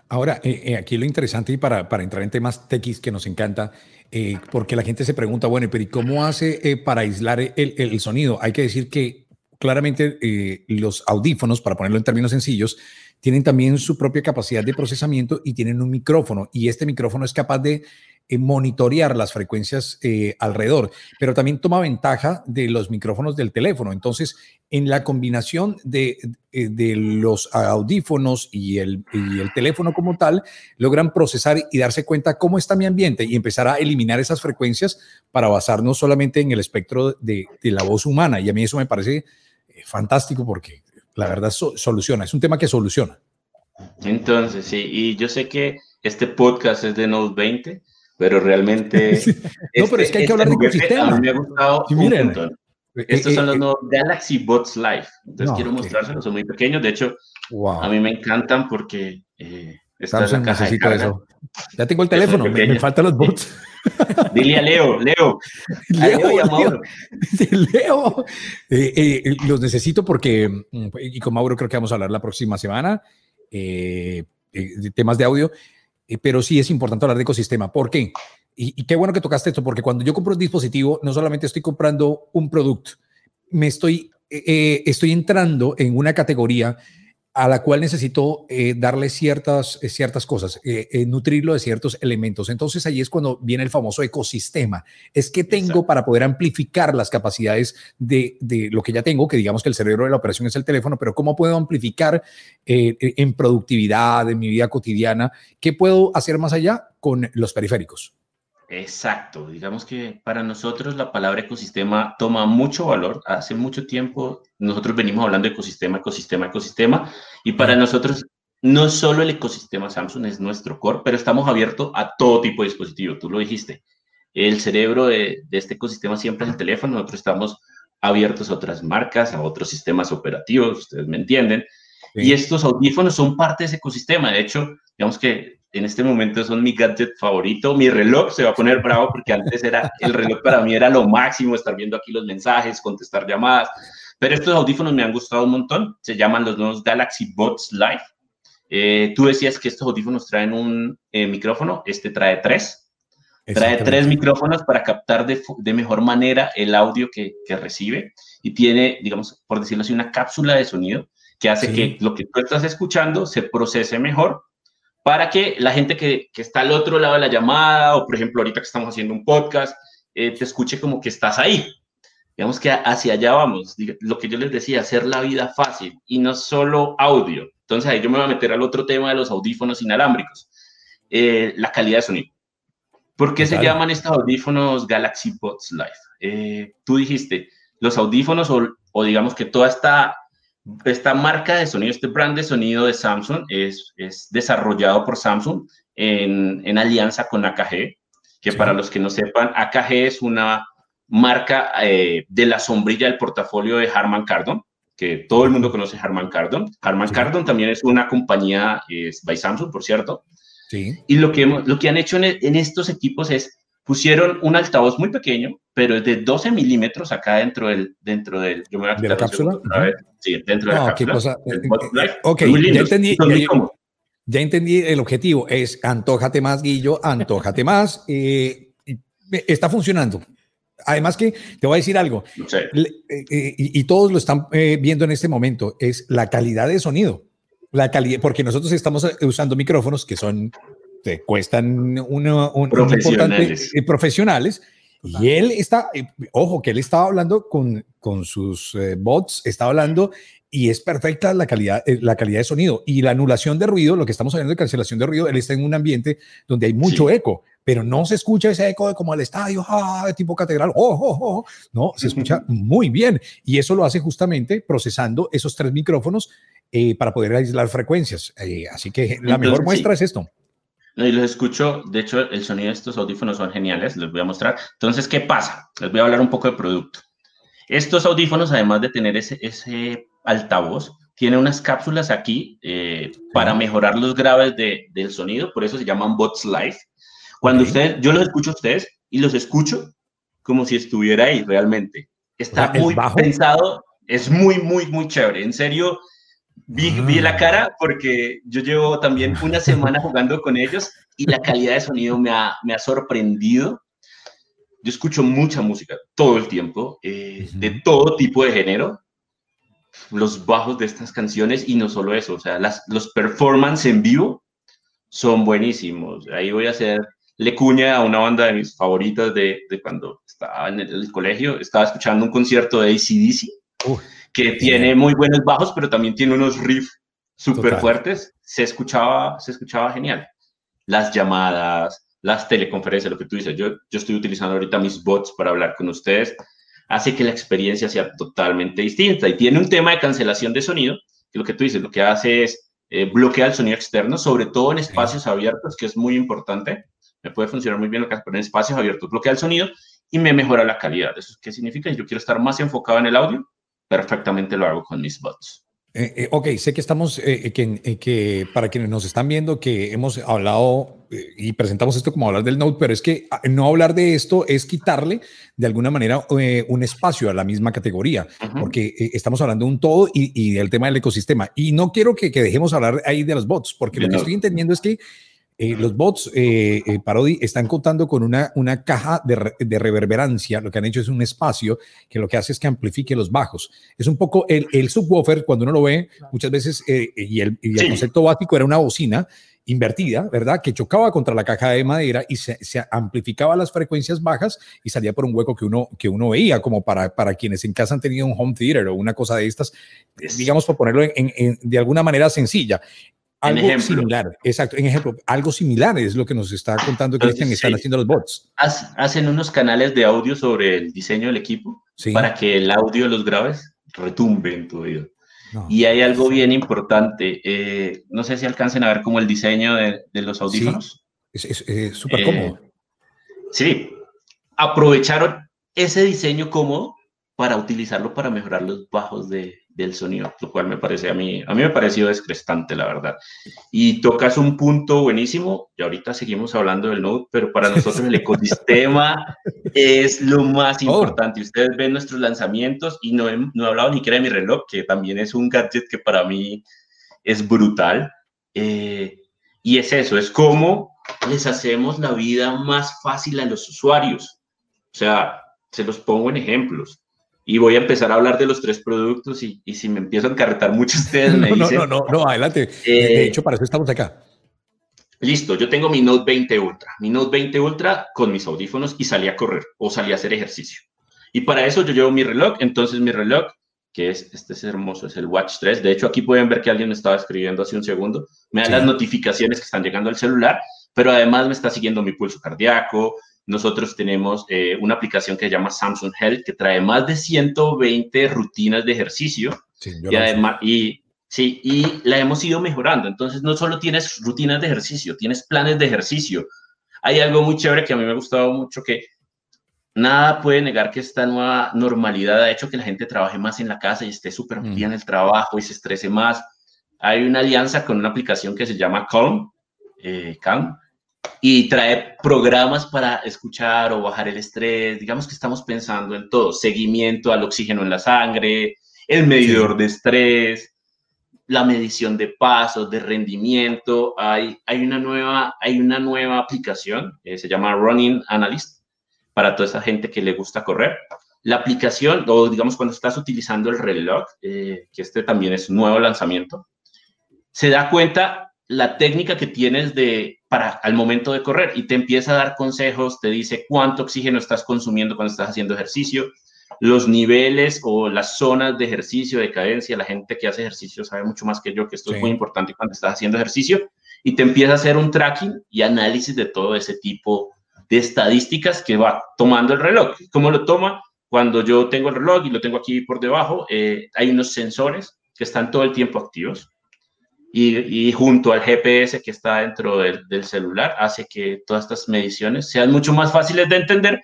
Ahora, eh, eh, aquí lo interesante y para, para, entrar en temas techis que nos encanta, eh, porque la gente se pregunta, bueno, pero ¿y cómo hace para aislar el, el, sonido? Hay que decir que claramente los audífonos, para ponerlo en términos sencillos, tienen también su propia capacidad de procesamiento y tienen un micrófono y este micrófono es capaz de eh, monitorear las frecuencias eh, alrededor, pero también toma ventaja de los micrófonos del teléfono. Entonces, en la combinación de, eh, de los audífonos y el, y el, teléfono como tal, logran procesar y darse cuenta cómo está mi ambiente y empezar a eliminar esas frecuencias para basarnos solamente en el espectro de, de la voz humana. Y a mí eso me parece fantástico porque la verdad soluciona, es un tema que soluciona.
Entonces, sí, y yo sé que este podcast es de Note 20, pero realmente...
no, pero es que hay que hablar de este ecosistema.
A mí me ha gustado miren, eh, Estos eh, son los eh, nuevos Galaxy Bots Live. Entonces quiero mostrárselos, son muy pequeños. De hecho, a mí me encantan porque eh, esta
es caja de eso. Ya tengo el teléfono, me, faltan los bots.
Dile a Leo, Leo.
Leo, Leo, Leo. Leo. los necesito porque, mm, y con Mauro creo que vamos a hablar la próxima semana, de temas de audio. Eh, pero sí es importante hablar de ecosistema. ¿Por qué? Y, qué bueno que tocaste esto, porque cuando yo compro un dispositivo, no solamente estoy comprando un producto, me estoy, eh, eh, estoy entrando en una categoría a la cual necesito eh, darle ciertas, eh, ciertas cosas, eh, nutrirlo de ciertos elementos. Entonces ahí es cuando viene el famoso ecosistema. Es que tengo para poder amplificar las capacidades de, de, lo que ya tengo, que digamos que el cerebro de la operación es el teléfono, pero ¿cómo puedo amplificar en productividad, en mi vida cotidiana? ¿Qué puedo hacer más allá con los periféricos?
Exacto, digamos que para nosotros la palabra ecosistema toma mucho valor. Hace mucho tiempo nosotros venimos hablando de ecosistema, ecosistema, ecosistema, y para nosotros no solo el ecosistema Samsung es nuestro core, pero estamos abiertos a todo tipo de dispositivo, tú lo dijiste. El cerebro de, este ecosistema siempre es el teléfono, nosotros estamos abiertos a otras marcas, a otros sistemas operativos, ustedes me entienden. Y estos audífonos son parte de ese ecosistema. De hecho, digamos que en este momento son mi gadget favorito. Mi reloj se va a poner bravo porque antes era el reloj para mí era lo máximo, estar viendo aquí los mensajes, contestar llamadas. Pero estos audífonos me han gustado un montón. Se llaman los nuevos Galaxy Buds Live. Eh, tú decías que estos audífonos traen un eh, micrófono. Este trae tres. Trae tres micrófonos para captar de, de mejor manera el audio que, que, recibe y tiene, digamos, por decirlo así, una cápsula de sonido que hace que lo que tú estás escuchando se procese mejor para que la gente que, que, está al otro lado de la llamada, o por ejemplo ahorita que estamos haciendo un podcast, eh, te escuche como que estás ahí. Digamos que hacia allá vamos. Lo que yo les decía, hacer la vida fácil y no solo audio. Entonces ahí yo me voy a meter al otro tema de los audífonos inalámbricos. Eh, la calidad de sonido. ¿Por qué se llaman estos audífonos Galaxy Buds Live? Eh, tú dijiste, los audífonos o, o digamos que toda esta esta marca de sonido, este brand de sonido de Samsung es, es desarrollado por Samsung en, en, alianza con AKG, que para los que no sepan, AKG es una marca eh, de la sombrilla del portafolio de Harman Kardon, que todo el mundo conoce Harman Kardon. Harman Kardon también es una compañía, es by Samsung, por cierto. Sí. Y lo que, lo que han hecho en, en estos equipos es pusieron un altavoz muy pequeño, pero es de 12 milímetros acá dentro del, dentro del,
yo me voy a ¿De la cápsula?
Sí, dentro de la
cápsula. Qué cosa. Eh, eh, ok, ya entendí, ya, entendí el objetivo, es antójate más, Guillo, antójate más, eh, está funcionando. Además que te voy a decir algo, y, y, todos lo están viendo en este momento, es la calidad de sonido. La calidad, porque nosotros estamos usando micrófonos que son te cuestan una, un, profesionales. Eh, profesionales. Y él está, eh, ojo, que él estaba hablando con, con sus eh, bots, estaba hablando y es perfecta la calidad, la calidad de sonido. Y la anulación de ruido, lo que estamos hablando de cancelación de ruido, él está en un ambiente donde hay mucho eco, pero no se escucha ese eco de como el estadio, ah, de tipo catedral, oh, oh, oh. no, se escucha muy bien. Y eso lo hace justamente procesando esos tres micrófonos para poder aislar frecuencias. así que la mejor muestra es esto.
Y los escucho, de hecho, el sonido de estos audífonos son geniales, les voy a mostrar. Entonces, ¿qué pasa? Les voy a hablar un poco de producto. Estos audífonos, además de tener ese, ese altavoz, tiene unas cápsulas aquí eh, para mejorar los graves de, del sonido, por eso se llaman Bots Live. Cuando ustedes, yo los escucho a ustedes y los escucho como si estuviera ahí realmente. Está muy pensado, es muy, muy, muy chévere. En serio, Vi, vi, la ah. cara porque yo llevo también una semana jugando con ellos y la calidad de sonido me ha, me ha sorprendido. Yo escucho mucha música todo el tiempo, eh, de todo tipo de género, los bajos de estas canciones y no solo eso, o sea, las, los performances en vivo son buenísimos. Ahí voy a hacer le cuña a una banda de mis favoritas de, de cuando estaba en el, colegio, estaba escuchando un concierto de ACDC que tiene muy buenos bajos, pero también tiene unos riffs súper fuertes, se escuchaba, se escuchaba genial. Las llamadas, las teleconferencias, lo que tú dices, yo, yo estoy utilizando ahorita mis bots para hablar con ustedes, hace que la experiencia sea totalmente distinta. Y tiene un tema de cancelación de sonido, que lo que tú dices, lo que hace es eh, bloquear el sonido externo, sobre todo en espacios abiertos, que es muy importante. Me puede funcionar muy bien lo que hace en espacios abiertos, bloquea el sonido y me mejora la calidad. ¿Eso qué significa? Yo quiero estar más enfocado en el audio, perfectamente lo hago con mis bots.
Eh, eh, ok, sé que estamos, eh, que, que, para quienes nos están viendo, que hemos hablado y presentamos esto como hablar del Note, pero es que ah, no hablar de esto es quitarle de alguna manera un espacio a la misma categoría, porque estamos hablando de un todo y, y, del tema del ecosistema. Y no quiero que, que dejemos hablar ahí de los bots, porque lo que estoy entendiendo es que eh, los bots eh, eh, Parody están contando con una, una caja de, de, reverberancia. Lo que han hecho es un espacio que lo que hace es que amplifique los bajos. Es un poco el, el subwoofer, cuando uno lo ve, muchas veces, y, el, el concepto básico era una bocina invertida, ¿verdad? Que chocaba contra la caja de madera y se, se, amplificaba las frecuencias bajas y salía por un hueco que uno, que uno veía, como para, para quienes en casa han tenido un home theater o una cosa de estas, digamos, por ponerlo en, en, de alguna manera sencilla algo similar, exacto. En ejemplo, algo similar es lo que nos está contando Cristian, están haciendo los bots.
Hacen unos canales de audio sobre el diseño del equipo para que el audio de los graves retumbe en tu oído. Y hay algo bien importante. Eh, no sé si alcancen a ver como el diseño de, los audífonos.
es súper eh, cómodo.
Sí, aprovecharon ese diseño cómodo para utilizarlo para mejorar los bajos de, del sonido, lo cual me parece a mí, a mí me pareció descrestante, la verdad. Y tocas un punto buenísimo, y ahorita seguimos hablando del Node, pero para nosotros el ecosistema es lo más oh. importante. Ustedes ven nuestros lanzamientos y no he, no he hablado ni siquiera de mi reloj, que también es un gadget que para mí es brutal. Eh, y es eso, es cómo les hacemos la vida más fácil a los usuarios. O sea, se los pongo en ejemplos y voy a empezar a hablar de los tres productos y, y si me empiezo a encarretar mucho ustedes me
dicen... No, no, no, adelante. de eh, hecho, para eso estamos acá.
Listo, yo tengo mi Note 20 Ultra, mi Note 20 Ultra con mis audífonos y salí a correr o salí a hacer ejercicio. Y para eso yo llevo mi reloj, entonces mi reloj, que es, este es hermoso, es el Watch 3. De hecho, aquí pueden ver que alguien me estaba escribiendo hace un segundo. Me da las notificaciones que están llegando al celular, pero además me está siguiendo mi pulso cardíaco, nosotros tenemos eh, una aplicación que se llama Samsung Health que trae más de 120 rutinas de ejercicio. Y además y sí y la hemos ido mejorando. Entonces no solo tienes rutinas de ejercicio tienes planes de ejercicio. Hay algo muy chévere que a mí me ha gustado mucho que nada puede negar que esta nueva normalidad ha hecho que la gente trabaje más en la casa y esté súper mm. bien en el trabajo y se estrese más. Hay una alianza con una aplicación que se llama Calm, eh, Calm y trae programas para escuchar o bajar el estrés. Digamos que estamos pensando en todo, seguimiento al oxígeno en la sangre, el medidor de estrés, la medición de pasos, de rendimiento. Hay, hay, una, nueva, hay una nueva aplicación, eh, se llama Running Analyst, para toda esa gente que le gusta correr. La aplicación, o digamos cuando estás utilizando el reloj, eh, que este también es un nuevo lanzamiento, se da cuenta la técnica que tienes de para al momento de correr y te empieza a dar consejos, te dice cuánto oxígeno estás consumiendo cuando estás haciendo ejercicio, los niveles o las zonas de ejercicio, de cadencia, la gente que hace ejercicio sabe mucho más que yo que esto es muy importante cuando estás haciendo ejercicio y te empieza a hacer un tracking y análisis de todo ese tipo de estadísticas que va tomando el reloj. ¿Cómo lo toma? Cuando yo tengo el reloj y lo tengo aquí por debajo, eh, hay unos sensores que están todo el tiempo activos y, junto al GPS que está dentro del, celular hace que todas estas mediciones sean mucho más fáciles de entender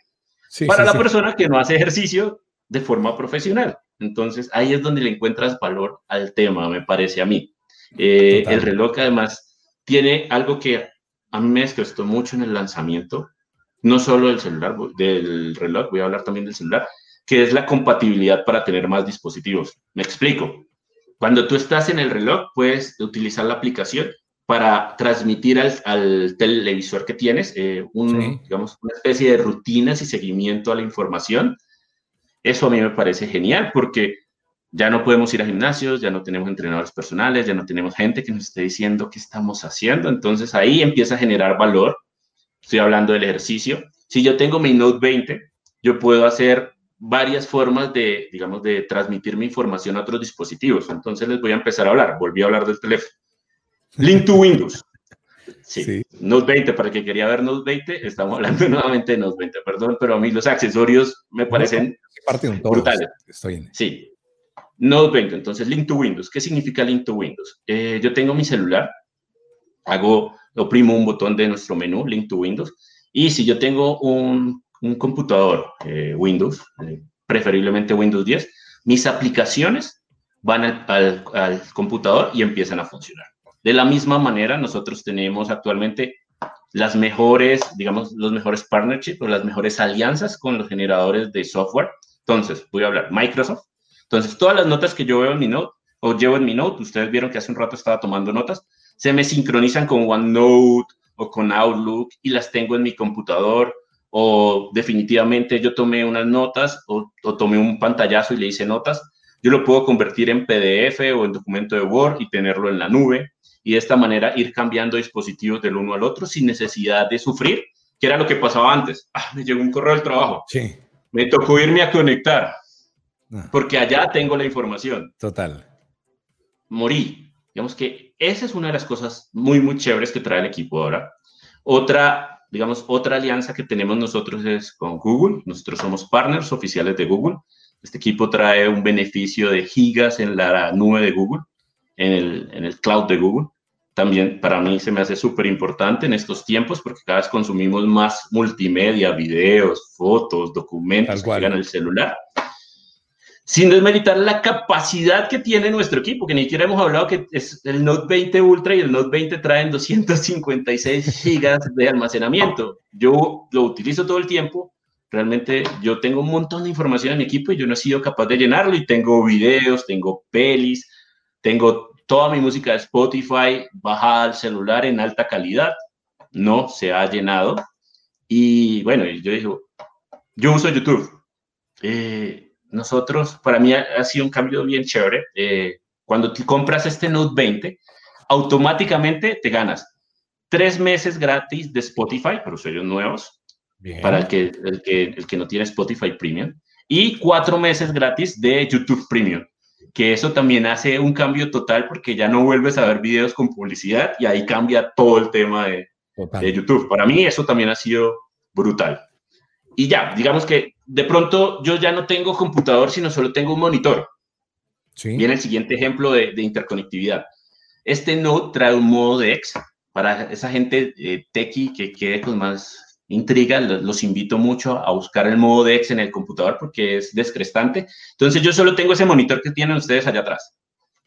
para la persona que no hace ejercicio de forma profesional. Entonces ahí es donde le encuentras valor al tema, me parece a mí. Eh, el reloj además tiene algo que a mí me descrestó mucho en el lanzamiento, no solo del celular, del reloj, voy a hablar también del celular, que es la compatibilidad para tener más dispositivos. Me explico. Cuando tú estás en el reloj, puedes utilizar la aplicación para transmitir al, televisor que tienes eh, un, digamos, una especie de rutinas y seguimiento a la información. Eso a mí me parece genial porque ya no podemos ir a gimnasios, ya no tenemos entrenadores personales, ya no tenemos gente que nos esté diciendo qué estamos haciendo. Entonces ahí empieza a generar valor. Estoy hablando del ejercicio. Si yo tengo mi Note 20, yo puedo hacer varias formas de, digamos, de transmitir mi información a otros dispositivos. Entonces les voy a empezar a hablar. Volví a hablar del teléfono. Link to Windows. Sí. Note 20, para el que quería ver Note 20, estamos hablando nuevamente de Note 20, perdón, pero a mí los accesorios me parecen brutales. Estoy Sí. Note 20, entonces Link to Windows. ¿Qué significa Link to Windows? Eh, yo tengo mi celular, hago, oprimo un botón de nuestro menú, Link to Windows, y si yo tengo un un computador eh, Windows, eh, preferiblemente Windows 10, mis aplicaciones van al, al, computador y empiezan a funcionar. De la misma manera, nosotros tenemos actualmente las mejores, digamos, los mejores partnerships o las mejores alianzas con los generadores de software. Entonces, voy a hablar Microsoft. Entonces, todas las notas que yo veo en mi Note o llevo en mi Note, ustedes vieron que hace un rato estaba tomando notas, se me sincronizan con OneNote o con Outlook y las tengo en mi computador o definitivamente yo tomé unas notas o, tomé un pantallazo y le hice notas, yo lo puedo convertir en PDF o en documento de Word y tenerlo en la nube y de esta manera ir cambiando dispositivos del uno al otro sin necesidad de sufrir, que era lo que pasaba antes. Ah, me llegó un correo del trabajo. Sí. Me tocó irme a conectar ah. porque allá tengo la información.
Total.
Morí. Digamos que esa es una de las cosas muy, muy chéveres que trae el equipo ahora. Otra, digamos, otra alianza que tenemos nosotros es con Google. Nosotros somos partners oficiales de Google. Este equipo trae un beneficio de gigas en la nube de Google, en el, en el cloud de Google. También para mí se me hace súper importante en estos tiempos porque cada vez consumimos más multimedia, videos, fotos, documentos que llegan al celular sin desmeritar la capacidad que tiene nuestro equipo, que ni siquiera hemos hablado que es el Note 20 Ultra y el Note 20 traen 256 gigas de almacenamiento. Yo lo utilizo todo el tiempo. Realmente yo tengo un montón de información en mi equipo y yo no he sido capaz de llenarlo y tengo videos, tengo pelis, tengo toda mi música de Spotify bajada al celular en alta calidad. No se ha llenado. Y bueno, yo digo, yo uso YouTube. Eh, nosotros, para mí ha, sido un cambio bien chévere. Eh, cuando te compras este Note 20, automáticamente te ganas tres meses gratis de Spotify para usuarios nuevos, para el que, el, que, el que no tiene Spotify Premium, y cuatro meses gratis de YouTube Premium, que eso también hace un cambio total porque ya no vuelves a ver videos con publicidad y ahí cambia todo el tema de, de YouTube. Para mí eso también ha sido brutal. Y ya, digamos que de pronto yo ya no tengo computador, sino solo tengo un monitor. Sí. Viene el siguiente ejemplo de, interconectividad. Este Node trae un modo de X para esa gente eh, techie que quede con más intriga. Los, invito mucho a buscar el modo de X en el computador porque es descrestante. Entonces yo solo tengo ese monitor que tienen ustedes allá atrás.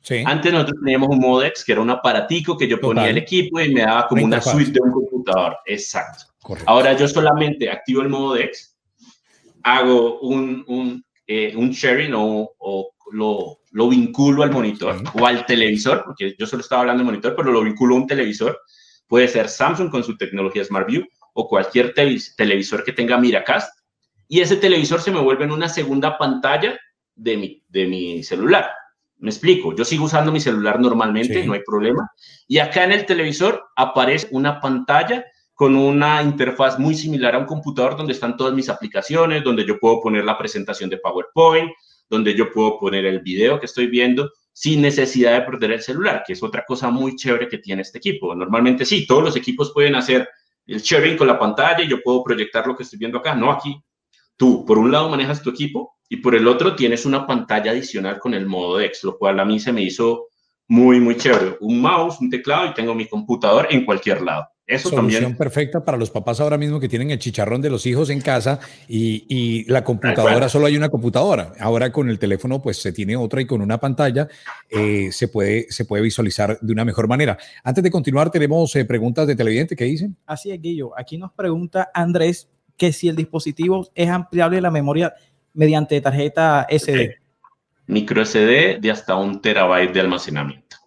Sí. Antes nosotros teníamos un modo X que era un aparatico que yo ponía el equipo y me daba como una, suite de un computador. Exacto. Ahora yo solamente activo el modo X hago un, un, eh, un sharing o, o lo, lo, vinculo al monitor o al televisor, porque yo solo estaba hablando de monitor, pero lo vinculo a un televisor. Puede ser Samsung con su tecnología Smart View o cualquier televisor que tenga Miracast. Y ese televisor se me vuelve en una segunda pantalla de mi, de mi celular. Me explico, yo sigo usando mi celular normalmente, no hay problema. Y acá en el televisor aparece una pantalla con una interfaz muy similar a un computador donde están todas mis aplicaciones, donde yo puedo poner la presentación de PowerPoint, donde yo puedo poner el video que estoy viendo sin necesidad de perder el celular, que es otra cosa muy chévere que tiene este equipo. Normalmente sí, todos los equipos pueden hacer el sharing con la pantalla y yo puedo proyectar lo que estoy viendo acá. No, aquí tú por un lado manejas tu equipo y por el otro tienes una pantalla adicional con el modo X, lo cual a mí se me hizo muy, muy chévere. Un mouse, un teclado y tengo mi computador en cualquier lado. Eso
Solución perfecta para los papás ahora mismo que tienen el chicharrón de los hijos en casa y, y la computadora, solo hay una computadora. Ahora con el teléfono pues se tiene otra y con una pantalla eh, se, puede, se puede visualizar de una mejor manera. Antes de continuar tenemos eh, preguntas de televidente, ¿qué dicen?
Así es, Guillo. Aquí nos pregunta Andrés que si el dispositivo es ampliable la memoria mediante tarjeta SD.
Micro SD de hasta un terabyte de almacenamiento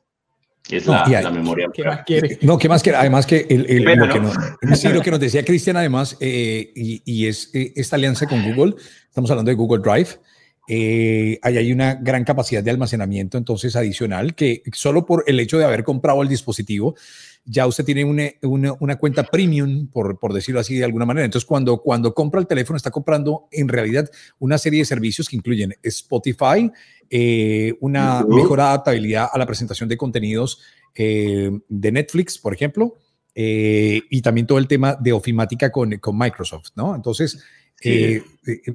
es la, memoria.
¿Qué más quiere? No, ¿qué más quiere? Además que, el, lo, que nos, lo, que nos, decía Cristian, además, eh, y, y, es eh, esta alianza con Google, estamos hablando de Google Drive, eh, ahí hay una gran capacidad de almacenamiento entonces adicional que solo por el hecho de haber comprado el dispositivo, ya usted tiene una, una, una, cuenta premium, por, por decirlo así de alguna manera. Entonces, cuando, cuando compra el teléfono, está comprando en realidad una serie de servicios que incluyen Spotify, eh, una mejor adaptabilidad a la presentación de contenidos eh, de Netflix, por ejemplo, eh, y también todo el tema de ofimática con, con Microsoft, ¿no? Entonces, eh,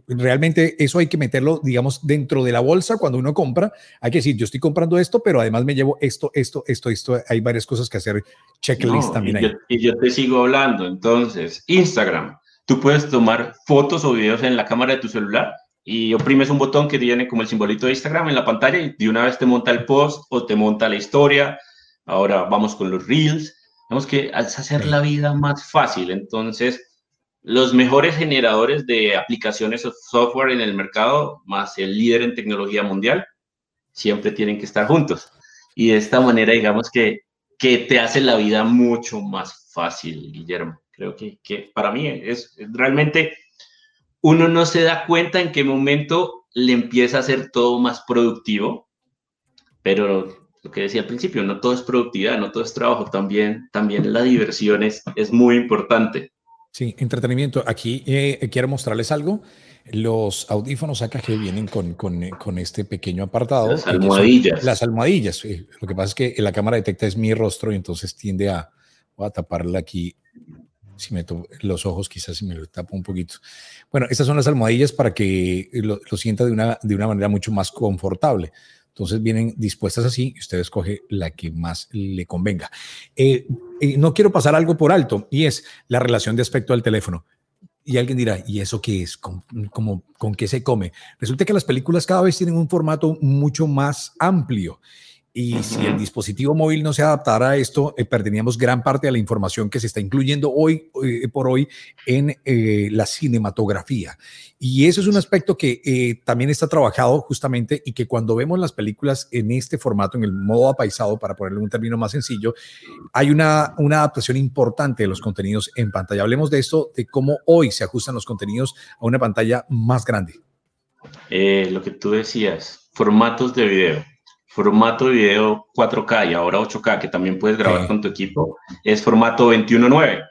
realmente eso hay que meterlo, digamos, dentro de la bolsa cuando uno compra. Hay que decir, yo estoy comprando esto, pero además me llevo esto, esto, esto, esto. Hay varias cosas que hacer, checklist también
y Yo, y yo te sigo hablando. Entonces, Instagram, tú puedes tomar fotos o videos en la cámara de tu celular y oprimes un botón que tiene como el simbolito de Instagram en la pantalla y de una vez te monta el post o te monta la historia. Ahora vamos con los reels. Tenemos que hacer la vida más fácil. Entonces, los mejores generadores de aplicaciones o software en el mercado, más el líder en tecnología mundial, siempre tienen que estar juntos. Y de esta manera, digamos que, que te hace la vida mucho más fácil, Guillermo. Creo que, que para mí es, realmente, uno no se da cuenta en qué momento le empieza a ser todo más productivo, pero lo que decía al principio, no todo es productividad, no todo es trabajo, también, también la diversión es, es muy importante.
Sí, entretenimiento. Aquí eh, quiero mostrarles algo. Los audífonos AKG vienen con, con, este pequeño apartado.
Las almohadillas.
Las almohadillas. Lo que pasa es que la cámara detecta es mi rostro y entonces tiende a, a taparla aquí. Si me los ojos, quizás si me lo tapo un poquito. Bueno, estas son las almohadillas para que lo, sienta de una, de una manera mucho más confortable. Entonces vienen dispuestas así y usted escoge la que más le convenga. Eh, eh, no quiero pasar algo por alto y es la relación de aspecto del teléfono. Y alguien dirá, ¿y eso qué es? ¿Con, ¿Con qué se come? Resulta que las películas cada vez tienen un formato mucho más amplio y si el dispositivo móvil no se adaptara a esto, eh, perderíamos gran parte de la información que se está incluyendo hoy eh, por hoy en eh, la cinematografía. Y eso es un aspecto que también está trabajado justamente y que cuando vemos las películas en este formato, en el modo apaisado, para ponerle un término más sencillo, hay una, una adaptación importante de los contenidos en pantalla. Hablemos de esto, de cómo hoy se ajustan los contenidos a una pantalla más grande.
lo que tú decías, formatos de video formato de video 4K y ahora 8K, que también puedes grabar con tu equipo, es formato 21.9.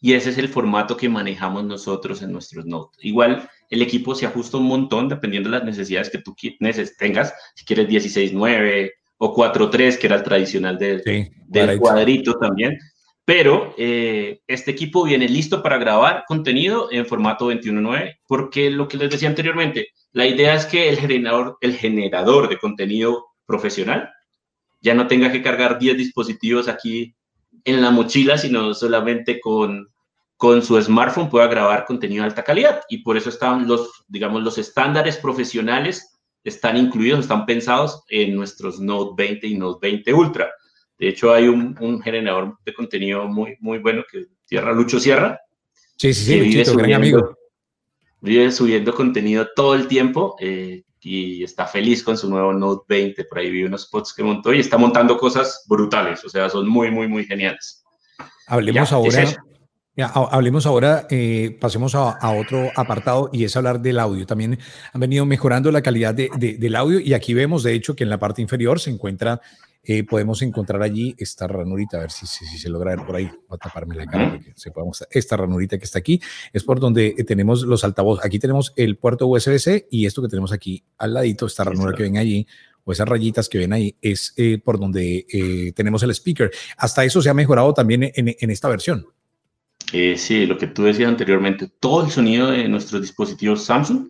Y ese es el formato que manejamos nosotros en nuestros notes. Igual el equipo se ajusta un montón dependiendo de las necesidades que tú tengas. Si quieres 16.9 o 4.3, que era el tradicional del, del cuadrito también. Pero eh, este equipo viene listo para grabar contenido en formato 21.9, porque lo que les decía anteriormente, la idea es que el generador, el generador de contenido profesional ya no tenga que cargar 10 dispositivos aquí en la mochila, sino solamente con, con su smartphone pueda grabar contenido de alta calidad. Y por eso están los, digamos, los estándares profesionales están incluidos, están pensados en nuestros Note 20 y Note 20 Ultra. De hecho, hay un, un generador de contenido muy, muy bueno que Tierra Lucho Sierra.
Sí, sí, sí, vive, subiendo, amigo.
Vive subiendo contenido todo el tiempo. Eh, y está feliz con su nuevo Note 20. Por ahí vi unos spots que montó y está montando cosas brutales, o sea, son muy, muy, muy geniales.
Hablemos ahora. hablemos ahora, eh, pasemos a, otro apartado y es hablar del audio. También han venido mejorando la calidad de, del audio y aquí vemos, de hecho, que en la parte inferior se encuentra eh, podemos encontrar allí esta ranurita, a ver si, si, se logra ver por ahí. Voy a taparme la cara porque se puede mostrar. Esta ranurita que está aquí es por donde eh, tenemos los altavoces. Aquí tenemos el puerto USB-C y esto que tenemos aquí al ladito, esta ranura que ven allí, o esas rayitas que ven ahí, es eh, por donde tenemos el speaker. Hasta eso se ha mejorado también en, en esta versión.
sí, lo que tú decías anteriormente, todo el sonido de nuestros dispositivos Samsung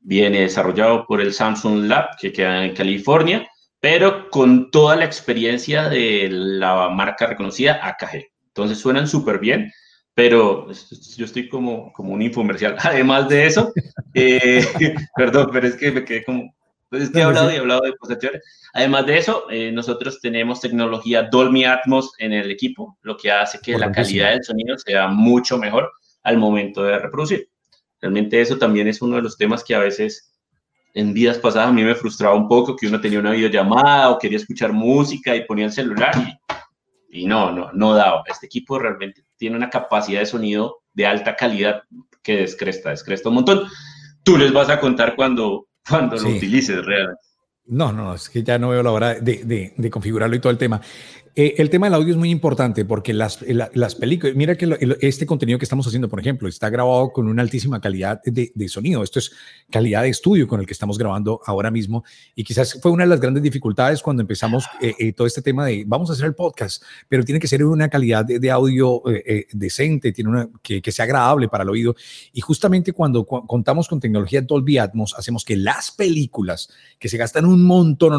viene desarrollado por el Samsung Lab que queda en California pero con toda la experiencia de la marca reconocida AKG. Entonces suenan súper bien, pero yo estoy como, como un infomercial. Además de eso, eh, perdón, pero es que me quedé como, pues estoy hablando y hablado de cosas Además de eso, eh, nosotros tenemos tecnología Dolby Atmos en el equipo, lo que hace que la calidad del sonido sea mucho mejor al momento de reproducir. Realmente eso también es uno de los temas que a veces en días pasadas a mí me frustraba un poco que uno tenía una videollamada o quería escuchar música y ponía el celular y, no, no, no daba. Este equipo realmente tiene una capacidad de sonido de alta calidad que descresta, descresta un montón. Tú les vas a contar cuando, cuando lo utilices realmente.
No, no, es que ya no veo la hora de, de, de configurarlo y todo el tema. Eh, el tema del audio es muy importante porque las, eh, las películas, mira que este contenido que estamos haciendo, por ejemplo, está grabado con una altísima calidad de, sonido. Esto es calidad de estudio con el que estamos grabando ahora mismo. Y quizás fue una de las grandes dificultades cuando empezamos eh, todo este tema de vamos a hacer el podcast, pero tiene que ser una calidad de, audio decente, tiene una, que, que, sea agradable para el oído. Y justamente cuando contamos con tecnología Dolby Atmos, hacemos que las películas que se gastan un montón,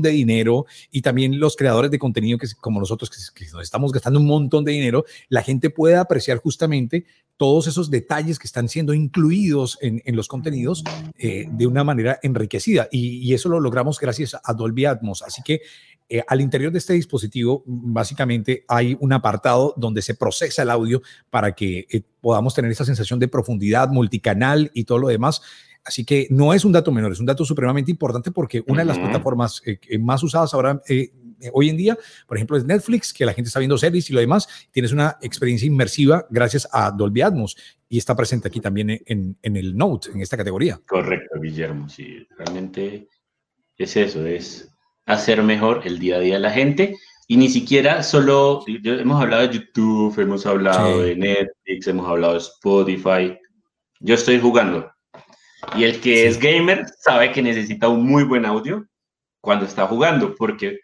de dinero y también los creadores de contenido que como nosotros que, nos estamos gastando un montón de dinero, la gente pueda apreciar justamente todos esos detalles que están siendo incluidos en, los contenidos eh, de una manera enriquecida. Y, eso lo logramos gracias a Dolby Atmos. Así que eh, al interior de este dispositivo, básicamente hay un apartado donde se procesa el audio para que eh, podamos tener esa sensación de profundidad, multicanal y todo lo demás. Así que no es un dato menor, es un dato supremamente importante porque una de las plataformas más usadas ahora eh, hoy en día, por ejemplo, es Netflix, que la gente está viendo series y lo demás, tienes una experiencia inmersiva gracias a Dolby Atmos y está presente aquí también en, en el Note, en esta categoría.
Correcto, Guillermo, sí, realmente es eso, es hacer mejor el día a día de la gente. Y ni siquiera solo, hemos hablado de YouTube, hemos hablado de Netflix, hemos hablado de Spotify. Yo estoy jugando. Y el que es gamer sabe que necesita un muy buen audio cuando está jugando, porque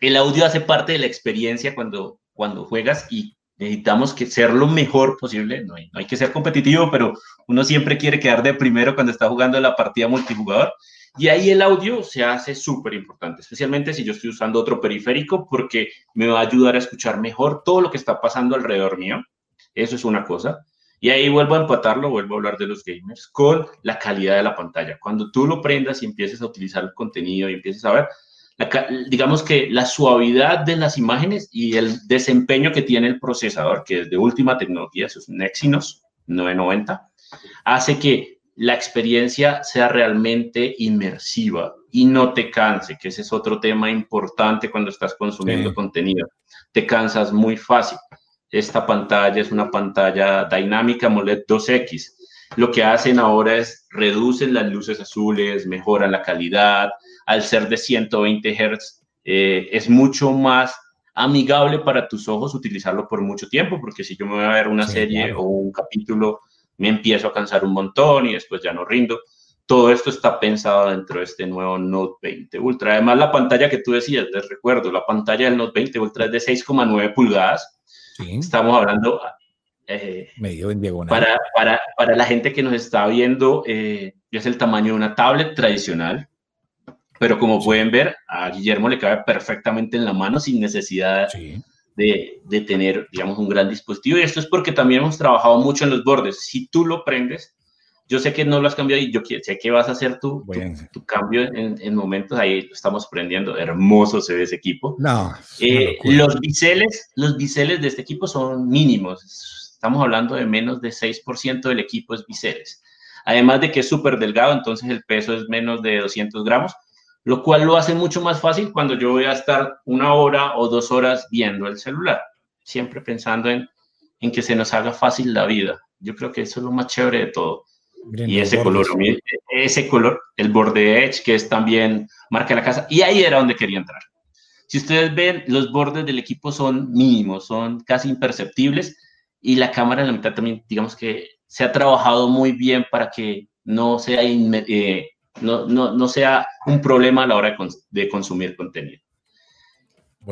el audio hace parte de la experiencia cuando, cuando juegas y necesitamos que ser lo mejor posible. No hay, no hay que ser competitivo, pero uno siempre quiere quedar de primero cuando está jugando la partida multijugador. Y ahí el audio se hace súper importante, especialmente si yo estoy usando otro periférico, porque me va a ayudar a escuchar mejor todo lo que está pasando alrededor mío. Eso es una cosa. Y ahí vuelvo a empatarlo, vuelvo a hablar de los gamers, con la calidad de la pantalla. Cuando tú lo prendas y empieces a utilizar el contenido y empieces a ver, digamos que la suavidad de las imágenes y el desempeño que tiene el procesador, que es de última tecnología, eso es un Exynos 990, hace que la experiencia sea realmente inmersiva y no te canse, que ese es otro tema importante cuando estás consumiendo contenido. Te cansas muy fácil. Esta pantalla es una pantalla dinámica AMOLED 2X. Lo que hacen ahora es reducen las luces azules, mejoran la calidad. Al ser de 120 Hz, eh, es mucho más amigable para tus ojos utilizarlo por mucho tiempo, porque si yo me voy a ver una serie o un capítulo me empiezo a cansar un montón y después ya no rindo. Todo esto está pensado dentro de este nuevo Note 20 Ultra. Además, la pantalla que tú decías, les recuerdo, la pantalla del Note 20 Ultra es de 6,9 pulgadas. Estamos hablando...
Eh, Medio en diagonal.
Para, para, para, la gente que nos está viendo, eh, es el tamaño de una tablet tradicional. Pero como pueden ver, a Guillermo le cabe perfectamente en la mano sin necesidad sí de, tener, digamos, un gran dispositivo. Y esto es porque también hemos trabajado mucho en los bordes. Si tú lo prendes, yo sé que no lo has cambiado y yo sé que vas a hacer tu, tu, cambio en, en, momentos. Ahí lo estamos prendiendo. Hermoso se ve ese equipo.
No,
eh, los biseles, los biseles de este equipo son mínimos. Estamos hablando de menos de 6% del equipo es biseles. Además de que es súper delgado, entonces el peso es menos de 200 gramos lo cual lo hace mucho más fácil cuando yo voy a estar una hora o dos horas viendo el celular, siempre pensando en, en que se nos haga fácil la vida. Yo creo que eso es lo más chévere de todo. y ese color, ese color, el borde Edge, que es también marca la casa, y ahí era donde quería entrar. Si ustedes ven, los bordes del equipo son mínimos, son casi imperceptibles, y la cámara en la mitad también, digamos que se ha trabajado muy bien para que no sea eh, no, no, no sea un problema a la hora de, consumir contenido.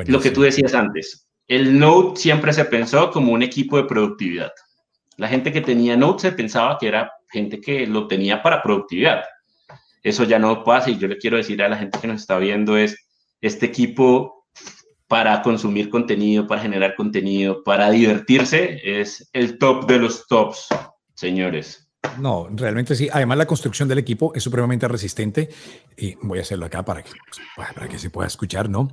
Lo que tú decías antes, el Note siempre se pensó como un equipo de productividad. La gente que tenía Note se pensaba que era gente que lo tenía para productividad. Eso ya no pasa y yo le quiero decir a la gente que nos está viendo es este equipo para consumir contenido, para generar contenido, para divertirse, es el top de los tops, señores.
No, realmente sí. Además, la construcción del equipo es supremamente resistente. Y voy a hacerlo acá para que, pues, para que se pueda escuchar, ¿no?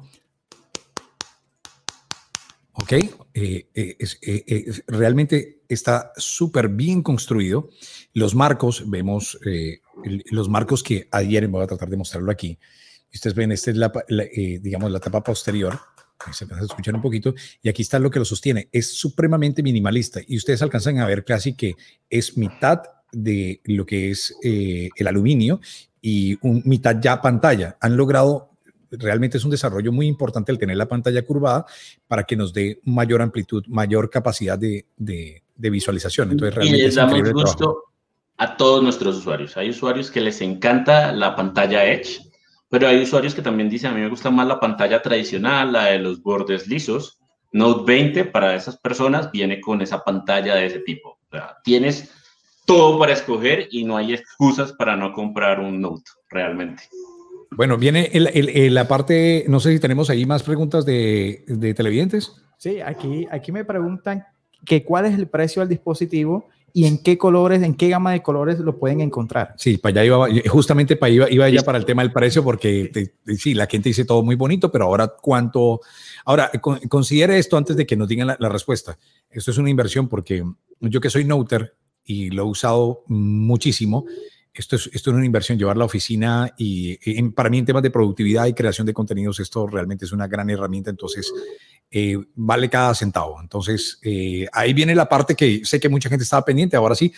Ok, eh, eh, eh, realmente está súper bien construido. Los marcos, vemos los marcos que ayer voy a tratar de mostrarlo aquí. Ustedes ven, esta es la, digamos, la tapa posterior. Se a escuchar un poquito. Y aquí está lo que lo sostiene. Es supremamente minimalista. Y ustedes alcanzan a ver casi que es mitad de lo que es eh, el aluminio y un mitad ya pantalla. Han logrado, realmente es un desarrollo muy importante el tener la pantalla curvada para que nos dé mayor amplitud, mayor capacidad de, visualización. Entonces, realmente
y les damos gusto a todos nuestros usuarios. Hay usuarios que les encanta la pantalla Edge, pero hay usuarios que también dicen, a mí me gusta más la pantalla tradicional, la de los bordes lisos. Note 20 para esas personas viene con esa pantalla de ese tipo. O sea, tienes todo para escoger y no hay excusas para no comprar un Note, realmente.
Bueno, viene la parte, no sé si tenemos ahí más preguntas de, de televidentes.
Sí, aquí, aquí me preguntan que cuál es el precio del dispositivo y en qué colores, en qué gama de colores lo pueden encontrar.
Sí, para allá iba, justamente para iba, iba ya para el tema del precio, porque sí, la gente dice todo muy bonito, pero ahora cuánto, ahora considere esto antes de que nos digan la, la respuesta. Esto es una inversión porque yo que soy noter, y lo he usado muchísimo. Esto es, esto es una inversión, llevar la oficina y para mí en temas de productividad y creación de contenidos, esto realmente es una gran herramienta, entonces eh, vale cada centavo. Entonces eh, ahí viene la parte que sé que mucha gente estaba pendiente, ahora sí,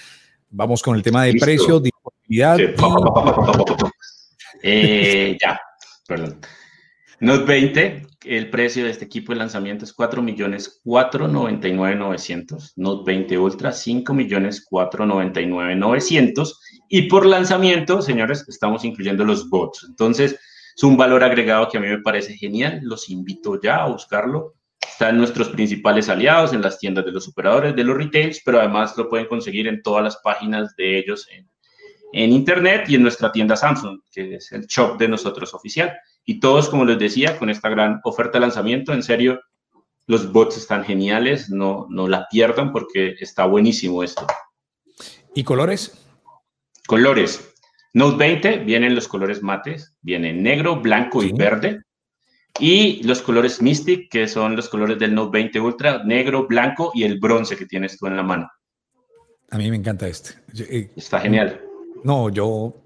vamos con el tema de precio, disponibilidad.
Eh, ya, perdón. Note 20, el precio de este equipo de lanzamiento es 4.499.900. Note 20 Ultra, 5.499.900. Y por lanzamiento, señores, estamos incluyendo los bots. Entonces, es un valor agregado que a mí me parece genial. Los invito ya a buscarlo. Están nuestros principales aliados en las tiendas de los operadores, de los retails, pero además lo pueden conseguir en todas las páginas de ellos en, en Internet y en nuestra tienda Samsung, que es el shop de nosotros oficial. Y todos, como les decía, con esta gran oferta de lanzamiento, en serio, los bots están geniales, no, no la pierdan porque está buenísimo esto.
¿Y colores?
Colores. Note 20 vienen los colores mates, vienen negro, blanco y verde. Y los colores Mystic, que son los colores del Note 20 Ultra, negro, blanco y el bronce que tienes tú en la mano.
A mí me encanta este.
Eh, está genial.
No, yo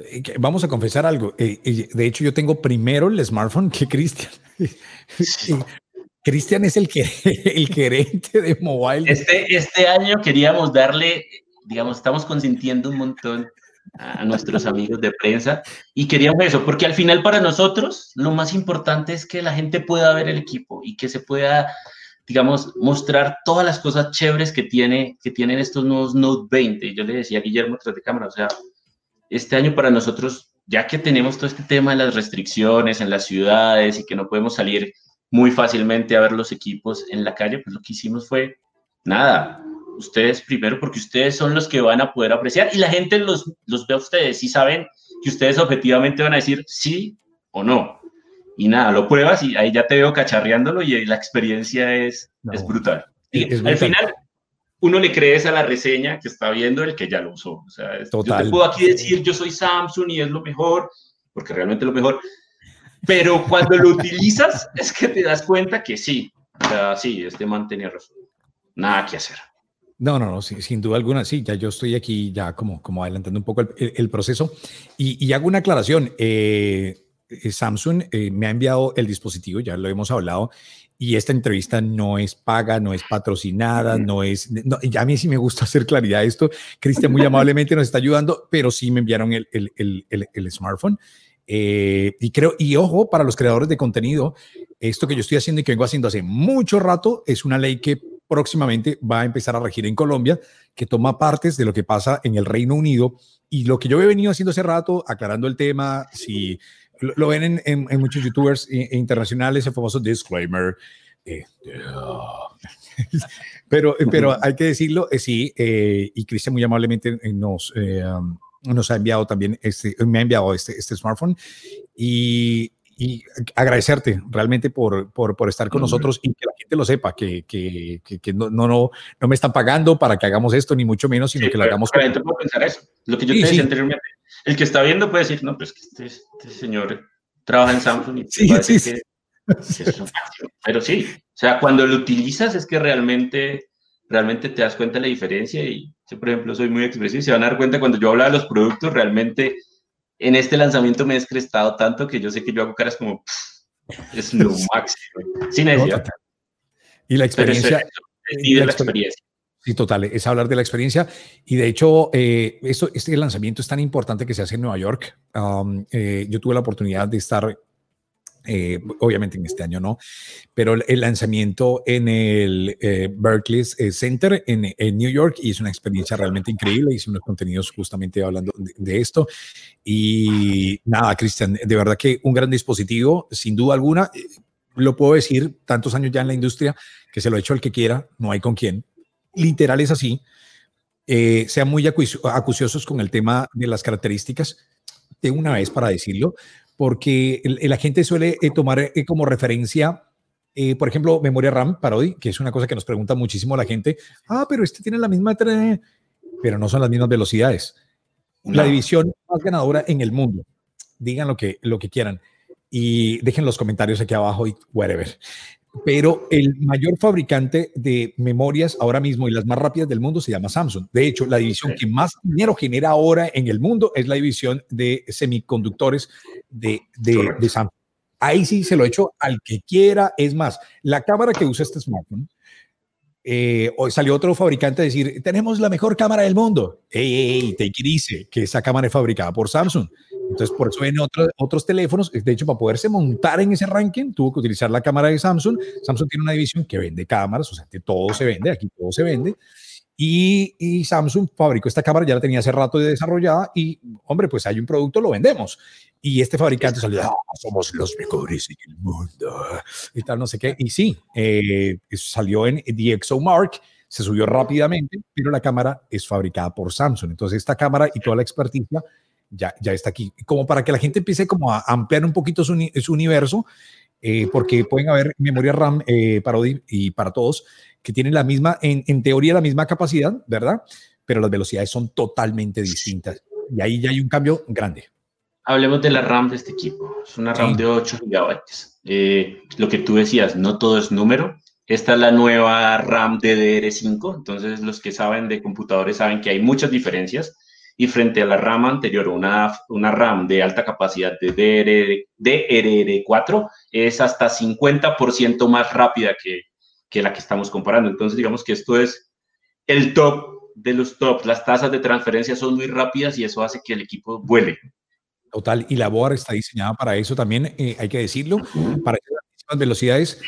eh, vamos a confesar algo. Eh, de hecho, yo tengo primero el smartphone que Cristian. Cristian es el, que, el gerente de mobile.
Este, este año queríamos darle, digamos, estamos consintiendo un montón a nuestros amigos de prensa y queríamos eso, porque al final para nosotros lo más importante es que la gente pueda ver el equipo y que se pueda, digamos, mostrar todas las cosas chéveres que, tiene, que tienen estos nuevos Note 20. Yo le decía a Guillermo tras de cámara, o sea, este año para nosotros, ya que tenemos todo este tema de las restricciones en las ciudades y que no podemos salir muy fácilmente a ver los equipos en la calle, pues lo que hicimos fue, nada, ustedes primero, porque ustedes son los que van a poder apreciar y la gente los, los ve a ustedes y saben que ustedes objetivamente van a decir sí o no. Y nada, lo pruebas y ahí ya te veo cacharreándolo y la experiencia es, es brutal. Y al final, uno le crees a la reseña que está viendo el que ya lo usó. O sea, yo te puedo aquí decir, yo soy Samsung y es lo mejor, porque realmente es lo mejor, pero cuando lo utilizas es que te das cuenta que sí, o sea, sí, este man tenía razón. Nada que hacer.
No, no, no, sin duda alguna, sí, ya yo estoy aquí ya como, como adelantando un poco el, proceso y, y, hago una aclaración. Eh, Samsung eh, me ha enviado el dispositivo, ya lo hemos hablado, y esta entrevista no es paga, no es patrocinada, no es, no, ya a mí sí me gusta hacer claridad esto. Cristian muy amablemente nos está ayudando, pero sí me enviaron el, el, el, el smartphone. Eh, y creo, y ojo, para los creadores de contenido, esto que yo estoy haciendo y que vengo haciendo hace mucho rato es una ley que próximamente va a empezar a regir en Colombia, que toma partes de lo que pasa en el Reino Unido. Y lo que yo he venido haciendo hace rato, aclarando el tema, si lo, ven en, muchos youtubers internacionales, el famoso disclaimer. Eh, pero, pero hay que decirlo, eh, sí, eh, y Cristian muy amablemente nos, um, nos ha enviado también, este, me ha enviado este, este smartphone y, y agradecerte realmente por, por, por, estar con nosotros y que la gente lo sepa, que, que, que, no, no, no, no, me están pagando para que hagamos esto, ni mucho menos, sino que lo hagamos.
Para pensar eso. Lo que yo te decía anteriormente, el que está viendo puede decir, no, pues que este, este, señor trabaja en Samsung y sí, sí, sí. Pero sí, o sea, cuando lo utilizas es que realmente, realmente te das cuenta de la diferencia y yo, por ejemplo, soy muy expresivo y se van a dar cuenta cuando yo hablo de los productos, realmente en este lanzamiento me he descrestado tanto que yo sé que yo hago caras como, es lo máximo, sin necesidad.
Y la experiencia.
y la experiencia.
Sí, total, es hablar de la experiencia. Y de hecho, eh, esto, este lanzamiento es tan importante que se hace en Nueva York. Um, eh, yo tuve la oportunidad de estar, eh, obviamente en este año no, pero el, lanzamiento en el Berkeley Center en, en, New York y es una experiencia realmente increíble. Hice unos contenidos justamente hablando de, de esto. Y nada, Cristian, de verdad que un gran dispositivo, sin duda alguna. Lo puedo decir, tantos años ya en la industria, que se lo he hecho el que quiera, no hay con quién literal es así, eh, sean muy acuciosos con el tema de las características, de una vez para decirlo, porque la gente suele eh, tomar eh, como referencia, por ejemplo, memoria RAM, Parody, que es una cosa que nos pregunta muchísimo la gente, ah, pero este tiene la misma, pero no son las mismas velocidades. La división más ganadora en el mundo. Digan lo que, lo que quieran y dejen los comentarios aquí abajo y whatever pero el mayor fabricante de memorias ahora mismo y las más rápidas del mundo se llama Samsung. De hecho, la división que más dinero genera ahora en el mundo es la división de semiconductores de, de, Samsung. Ahí sí se lo he hecho al que quiera. Es más, la cámara que usa este smartphone, eh, hoy salió otro fabricante a decir, tenemos la mejor cámara del mundo. Ey, ey, te dice que esa cámara es fabricada por Samsung. Entonces, por eso ven otros otros teléfonos. De hecho, para poderse montar en ese ranking, tuvo que utilizar la cámara de Samsung. Samsung tiene una división que vende cámaras, o sea, que todo se vende, aquí todo se vende. Y, y, Samsung fabricó esta cámara, ya la tenía hace rato desarrollada y, hombre, pues hay un producto, lo vendemos. Y este fabricante salió, ah, somos los mejores en el mundo y tal, no sé qué. Y sí, eh, salió en DxOMark, se subió rápidamente, pero la cámara es fabricada por Samsung. Entonces, esta cámara y toda la experticia ya, ya está aquí. Como para que la gente empiece como a ampliar un poquito su, su universo, eh, porque pueden haber memoria RAM eh, para y para todos que tienen la misma, en, en, teoría, la misma capacidad, ¿verdad? Pero las velocidades son totalmente distintas. Y ahí ya hay un cambio grande.
Hablemos de la RAM de este equipo. Es una RAM de 8 GB. Eh, lo que tú decías, no todo es número. Esta es la nueva RAM DDR5. Entonces, los que saben de computadores saben que hay muchas diferencias. Y frente a la RAM anterior, una, una RAM de alta capacidad de DRR, 4 es hasta 50% más rápida que, que la que estamos comparando. Entonces, digamos que esto es el top de los tops. Las tasas de transferencia son muy rápidas y eso hace que el equipo vuele.
Total, y la board está diseñada para eso también, eh, hay que decirlo, para esas velocidades.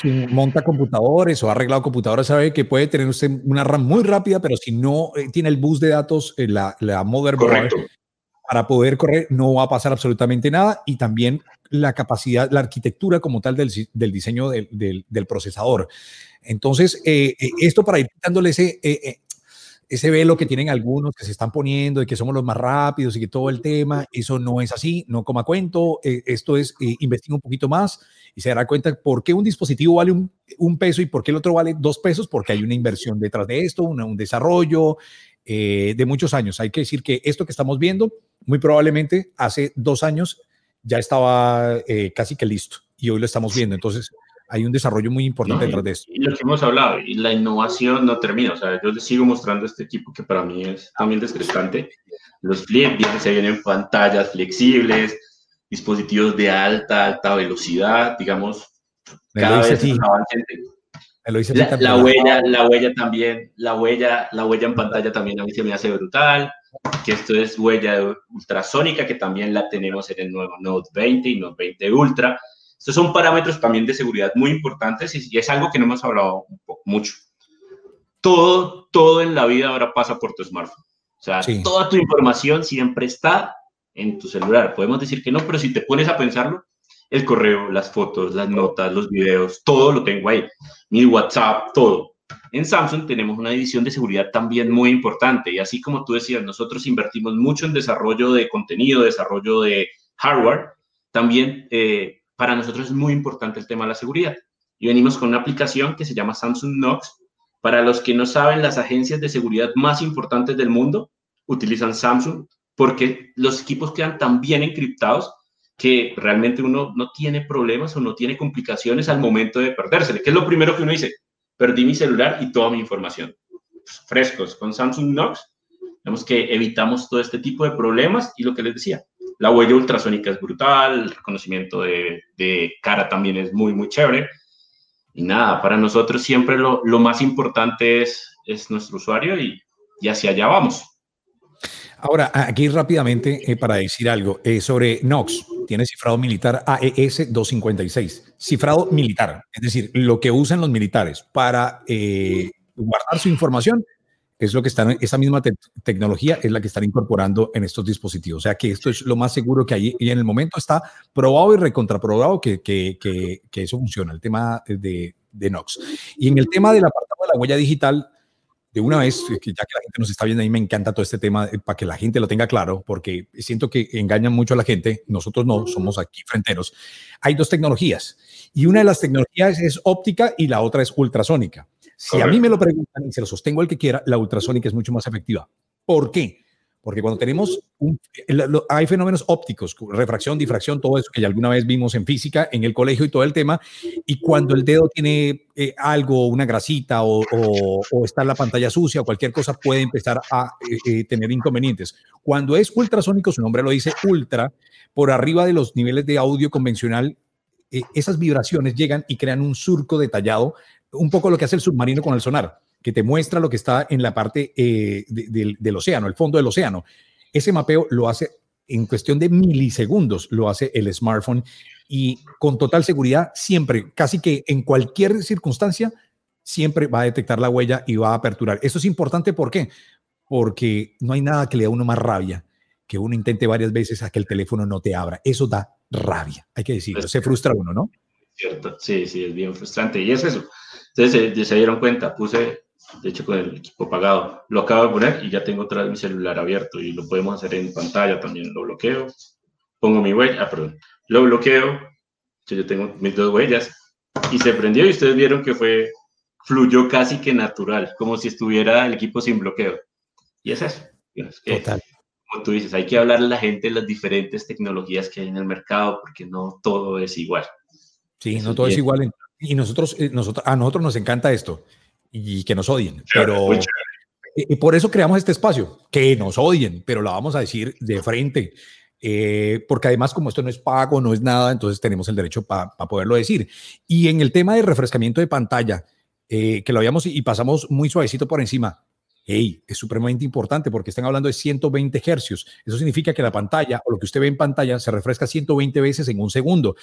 Quien monta computadores o ha arreglado computadoras sabe que puede tener usted una RAM muy rápida, pero si no eh, tiene el bus de datos, eh, la, la motherboard, para poder correr no va a pasar absolutamente nada y también la capacidad, la arquitectura como tal del, del diseño del, del, del, procesador. Entonces, eh, eh, esto para ir quitándole ese, eh, ese velo que tienen algunos que se están poniendo de que somos los más rápidos y que todo el tema, eso no es así, no coma cuento, esto es investigar un poquito más y se dará cuenta por qué un dispositivo vale un, un, peso y por qué el otro vale dos pesos, porque hay una inversión detrás de esto, una, un desarrollo, eh, de muchos años. Hay que decir que esto que estamos viendo, muy probablemente hace dos años ya estaba eh, casi que listo y hoy lo estamos viendo. Entonces, hay un desarrollo muy importante detrás de esto.
Y lo que hemos hablado, y la innovación no termina. O sea, yo les sigo mostrando este equipo que para mí es también descrestante. Los flip, se vienen pantallas flexibles, dispositivos de alta, alta velocidad, digamos, cada vez más la, huella, la huella también, la huella, la huella en pantalla también a mí se me hace brutal. Que esto es huella ultrasónica, que también la tenemos en el nuevo Note 20 y Note 20 Ultra. Estos son parámetros también de seguridad muy importantes y, es algo que no hemos hablado mucho. Todo, todo en la vida ahora pasa por tu smartphone. O sea, toda tu información siempre está en tu celular. Podemos decir que no, pero si te pones a pensarlo, el correo, las fotos, las notas, los videos, todo lo tengo ahí. Mi WhatsApp, todo. En Samsung tenemos una división de seguridad también muy importante y así como tú decías, nosotros invertimos mucho en desarrollo de contenido, desarrollo de hardware, también eh, para nosotros es muy importante el tema de la seguridad. Y venimos con una aplicación que se llama Samsung Knox. Para los que no saben, las agencias de seguridad más importantes del mundo utilizan Samsung porque los equipos quedan tan bien encriptados que realmente uno no tiene problemas o no tiene complicaciones al momento de perdérsele. ¿Qué es lo primero que uno dice? Perdí mi celular y toda mi información. Pues, frescos. Con Samsung Knox, vemos que evitamos todo este tipo de problemas y lo que les decía, la huella ultrasónica es brutal, el reconocimiento de, cara también es muy, muy chévere. Y nada, para nosotros siempre lo, lo más importante es, es nuestro usuario y, y hacia allá vamos.
Ahora, aquí rápidamente eh, para decir algo eh, sobre Knox. Tiene cifrado militar AES 256. Cifrado militar, es decir, lo que usan los militares para eh, guardar su información es lo que están, esa misma tecnología es la que están incorporando en estos dispositivos. O sea que esto es lo más seguro que hay y en el momento está probado y recontraprobado que, que, que, que eso funciona, el tema de, de Knox. Y en el tema del apartado de la huella digital, de una vez, ya que la gente nos está viendo, a mí me encanta todo este tema eh, para que la gente lo tenga claro, porque siento que engañan mucho a la gente, nosotros no, somos aquí fronteros. Hay dos tecnologías y una de las tecnologías es óptica y la otra es ultrasónica. Si a mí me lo preguntan y se lo sostengo el que quiera, la ultrasónica es mucho más efectiva. ¿Por qué? Porque cuando tenemos, un, hay fenómenos ópticos, refracción, difracción, todo eso que ya alguna vez vimos en física, en el colegio y todo el tema, y cuando el dedo tiene eh, algo, una grasita o, o, está en la pantalla sucia o cualquier cosa, puede empezar a eh, eh, tener inconvenientes. Cuando es ultrasónico, su nombre lo dice ultra, por arriba de los niveles de audio convencional, esas vibraciones llegan y crean un surco detallado, un poco lo que hace el submarino con el sonar que te muestra lo que está en la parte eh, del océano, el fondo del océano. Ese mapeo lo hace en cuestión de milisegundos lo hace el smartphone y con total seguridad siempre, casi que en cualquier circunstancia, siempre va a detectar la huella y va a aperturar. Eso es importante, ¿por qué? Porque no hay nada que le dé a uno más rabia que uno intente varias veces a que el teléfono no te abra. Eso da rabia, hay que decirlo. Se frustra uno, ¿no?
Cierto, sí, sí, es bien frustrante. Y es eso. Entonces se, se dieron cuenta, puse, de hecho, con el equipo pagado, lo acabo de poner y ya tengo otra vez mi celular abierto y lo podemos hacer en pantalla también. Lo bloqueo, pongo mi huella, ah, perdón, lo bloqueo, yo tengo mis dos huellas y se prendió y ustedes vieron que fue, fluyó casi que natural, como si estuviera el equipo sin bloqueo. Y es eso. Total. Como tú dices, hay que hablarle a la gente de las diferentes tecnologías que hay en el mercado porque no todo es igual.
Sí, no todo es igual. Y nosotros, eh, nosotros, a nosotros nos encanta esto y que nos odien, pero y por eso creamos este espacio, que nos odien, pero lo vamos a decir de frente. Eh, porque además como esto no es pago, no es nada, entonces tenemos el derecho para poderlo decir. Y en el tema de refrescamiento de pantalla, eh, que lo habíamos y pasamos muy suavecito por encima, hey, es supremamente importante porque están hablando de 120 hercios. Eso significa que la pantalla o lo que usted ve en pantalla se refresca 120 veces en un segundo.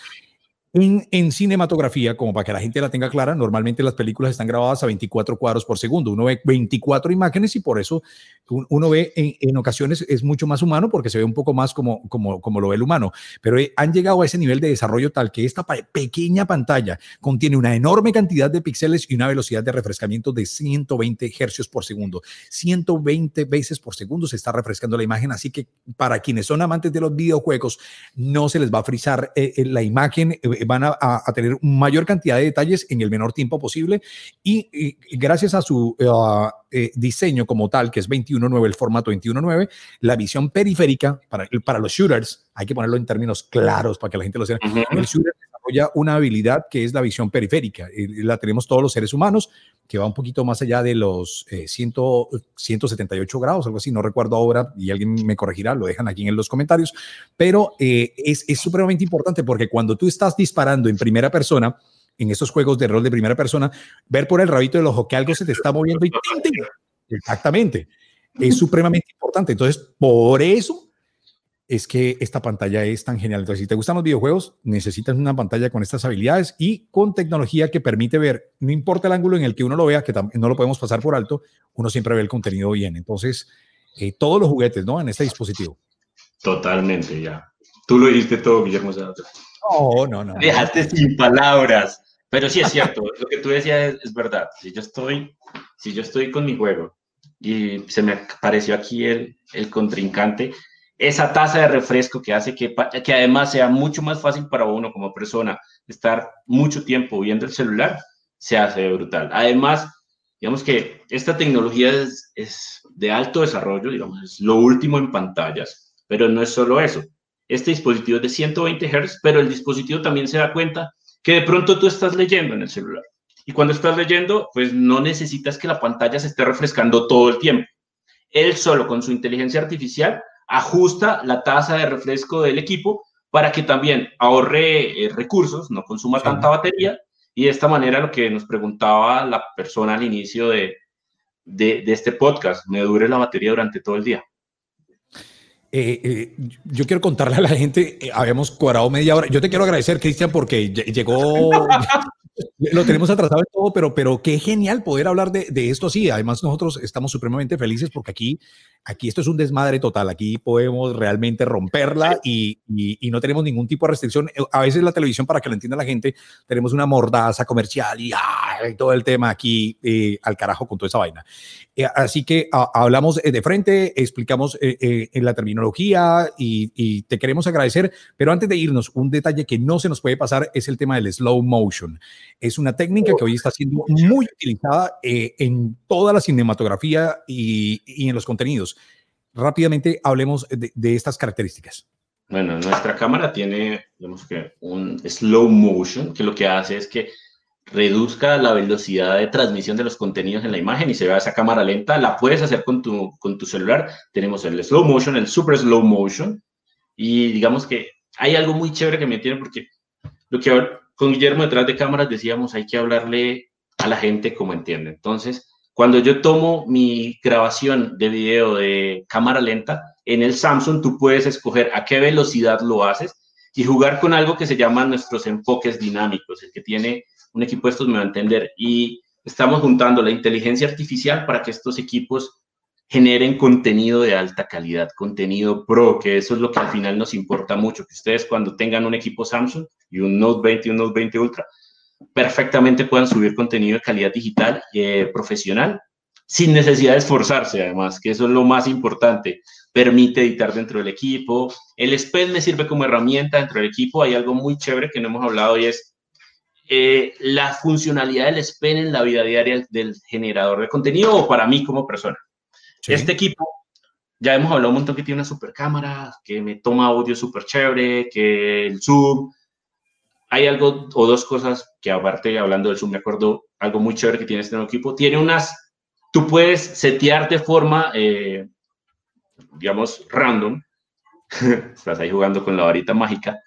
En, cinematografía, como para que la gente la tenga clara, normalmente las películas están grabadas a 24 cuadros por segundo. Uno ve 24 imágenes y por eso uno ve en, ocasiones es mucho más humano porque se ve un poco más como, como, como lo ve el humano. Pero eh, han llegado a ese nivel de desarrollo tal que esta pequeña pantalla contiene una enorme cantidad de píxeles y una velocidad de refrescamiento de 120 hercios por segundo. 120 veces por segundo se está refrescando la imagen. Así que para quienes son amantes de los videojuegos, no se les va a frizar eh, eh, la imagen van a, tener mayor cantidad de detalles en el menor tiempo posible. Y, gracias a su uh, eh, diseño como tal, que es 21.9, el formato 21.9, la visión periférica para, para los shooters, hay que ponerlo en términos claros para que la gente lo sepa, el shooter desarrolla una habilidad que es la visión periférica, y la tenemos todos los seres humanos, que va un poquito más allá de los 100, eh, 178 grados, algo así, no recuerdo ahora, y alguien me corregirá, lo dejan aquí en los comentarios, pero eh, es, es supremamente importante porque cuando tú estás disparando en primera persona, en esos juegos de rol de primera persona, ver por el rabito del ojo que algo se te está moviendo y exactamente, es supremamente importante. Entonces, por eso es que esta pantalla es tan genial. Entonces, si te gustan los videojuegos, necesitas una pantalla con estas habilidades y con tecnología que permite ver, no importa el ángulo en el que uno lo vea, que no lo podemos pasar por alto, uno siempre ve el contenido bien. Entonces, eh, todos los juguetes, ¿no? En este dispositivo.
Totalmente, ya. Tú lo dijiste todo, Guillermo.
No, no, no.
Dejaste sin palabras. Pero sí es cierto, lo que tú decías es, verdad. Si yo estoy, si yo estoy con mi juego y se me apareció aquí el, el contrincante, esa tasa de refresco que hace que, que además sea mucho más fácil para uno como persona estar mucho tiempo viendo el celular, se hace brutal. Además, digamos que esta tecnología es, es de alto desarrollo, digamos, es lo último en pantallas, pero no es solo eso. Este dispositivo es de 120 Hz, pero el dispositivo también se da cuenta que de pronto tú estás leyendo en el celular. Y cuando estás leyendo, pues no necesitas que la pantalla se esté refrescando todo el tiempo. Él solo con su inteligencia artificial ajusta la tasa de refresco del equipo para que también ahorre eh, recursos, no consuma tanta batería y de esta manera lo que nos preguntaba la persona al inicio de, de, este podcast, me dure la batería durante todo el día.
Eh, eh, yo quiero contarle a la gente, habíamos cuadrado media hora. Yo te quiero agradecer, Cristian, porque llegó, lo tenemos atrasado en todo, pero, pero qué genial poder hablar de, de, esto así. Además, nosotros estamos supremamente felices porque aquí, aquí esto es un desmadre total. Aquí podemos realmente romperla y, y, no tenemos ningún tipo de restricción. A veces la televisión, para que lo entienda la gente, tenemos una mordaza comercial y, todo el tema aquí eh, al carajo con toda esa vaina. Eh, así que hablamos de frente, explicamos eh, en la terminología y, y te queremos agradecer. Pero antes de irnos, un detalle que no se nos puede pasar es el tema del slow motion. Es una técnica que hoy está siendo muy utilizada eh, en toda la cinematografía y, y, en los contenidos. Rápidamente hablemos de, de, estas características.
Bueno, nuestra cámara tiene, digamos que, un slow motion, que lo que hace es que reduzca la velocidad de transmisión de los contenidos en la imagen y se vea esa cámara lenta. La puedes hacer con tu, con tu celular. Tenemos el slow motion, el super slow motion. Y digamos que hay algo muy chévere que me tiene porque lo que con Guillermo detrás de cámaras decíamos, hay que hablarle a la gente como entiende. Entonces, cuando yo tomo mi grabación de video de cámara lenta, en el Samsung tú puedes escoger a qué velocidad lo haces y jugar con algo que se llaman nuestros enfoques dinámicos. El que tiene un equipo de estos me va a entender. Y estamos juntando la inteligencia artificial para que estos equipos generen contenido de alta calidad, contenido pro, que eso es lo que al final nos importa mucho, que ustedes cuando tengan un equipo Samsung y un Note 20 y un Note 20 Ultra, perfectamente puedan subir contenido de calidad digital eh, profesional sin necesidad de esforzarse, además, que eso es lo más importante. Permite editar dentro del equipo. El SPED me sirve como herramienta dentro del equipo. Hay algo muy chévere que no hemos hablado y es eh, la funcionalidad del SPED en la vida diaria del generador de contenido o para mí como persona. Este equipo, ya hemos hablado un montón que tiene una super cámara, que me toma audio súper chévere, que el Zoom. Hay algo o dos cosas que aparte, hablando del Zoom, me acuerdo, algo muy chévere que tiene este nuevo equipo. Tiene unas, tú puedes setear de forma, eh, digamos, random. Estás ahí jugando con la varita mágica.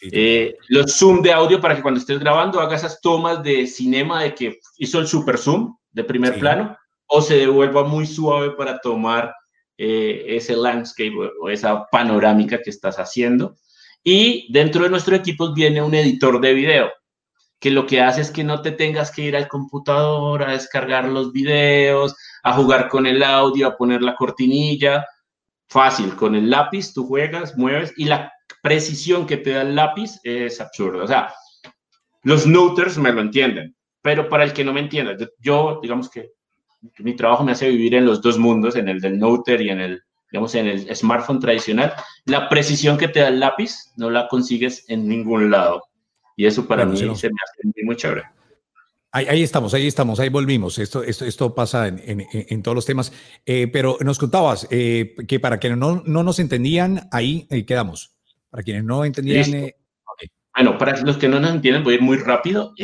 Eh, los zoom de audio para que cuando estés grabando haga esas tomas de cinema de que hizo el super zoom de primer plano o se devuelva muy suave para tomar eh, ese landscape o, esa panorámica que estás haciendo. Y dentro de nuestro equipo viene un editor de video, que lo que hace es que no te tengas que ir al computador a descargar los videos, a jugar con el audio, a poner la cortinilla. Fácil, con el lápiz tú juegas, mueves y la precisión que te da el lápiz es absurda. O sea, los noters me lo entienden, pero para el que no me entienda, yo digamos que mi trabajo me hace vivir en los dos mundos, en el del Noter y en el, digamos, en el smartphone tradicional. La precisión que te da el lápiz no la consigues en ningún lado. Y eso para mí se me hace muy chévere.
Ahí, estamos, ahí estamos, ahí volvimos. Esto, esto, esto pasa en, en, todos los temas. Eh, pero nos contabas eh, que para quienes no, no nos entendían, ahí eh, quedamos. Para quienes no entendían.
Bueno, para los que no nos entienden, voy a ir muy rápido.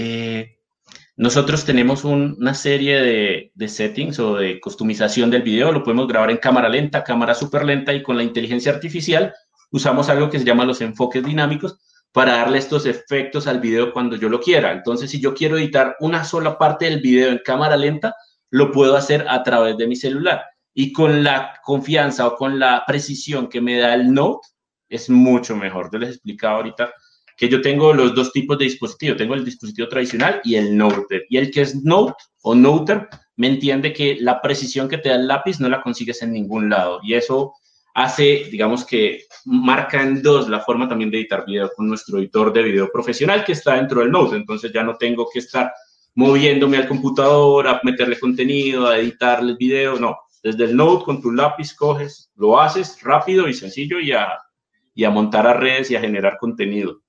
Nosotros tenemos una serie de, settings o de customización del video, lo podemos grabar en cámara lenta, cámara súper lenta y con la inteligencia artificial usamos algo que se llama los enfoques dinámicos para darle estos efectos al video cuando yo lo quiera. Entonces, si yo quiero editar una sola parte del video en cámara lenta, lo puedo hacer a través de mi celular. Y con la confianza o con la precisión que me da el Note, es mucho mejor. Yo les explicaba ahorita que yo tengo los dos tipos de dispositivo. Tengo el dispositivo tradicional y el Note. Y el que es Note o Noter me entiende que la precisión que te da el lápiz no la consigues en ningún lado. Y eso hace, digamos que marca en dos la forma también de editar video con nuestro editor de video profesional que está dentro del Note. Entonces ya no tengo que estar moviéndome al computador a meterle contenido, a editarle video. No, desde el Note con tu lápiz coges, lo haces rápido y sencillo y a, y a montar a redes y a generar contenido.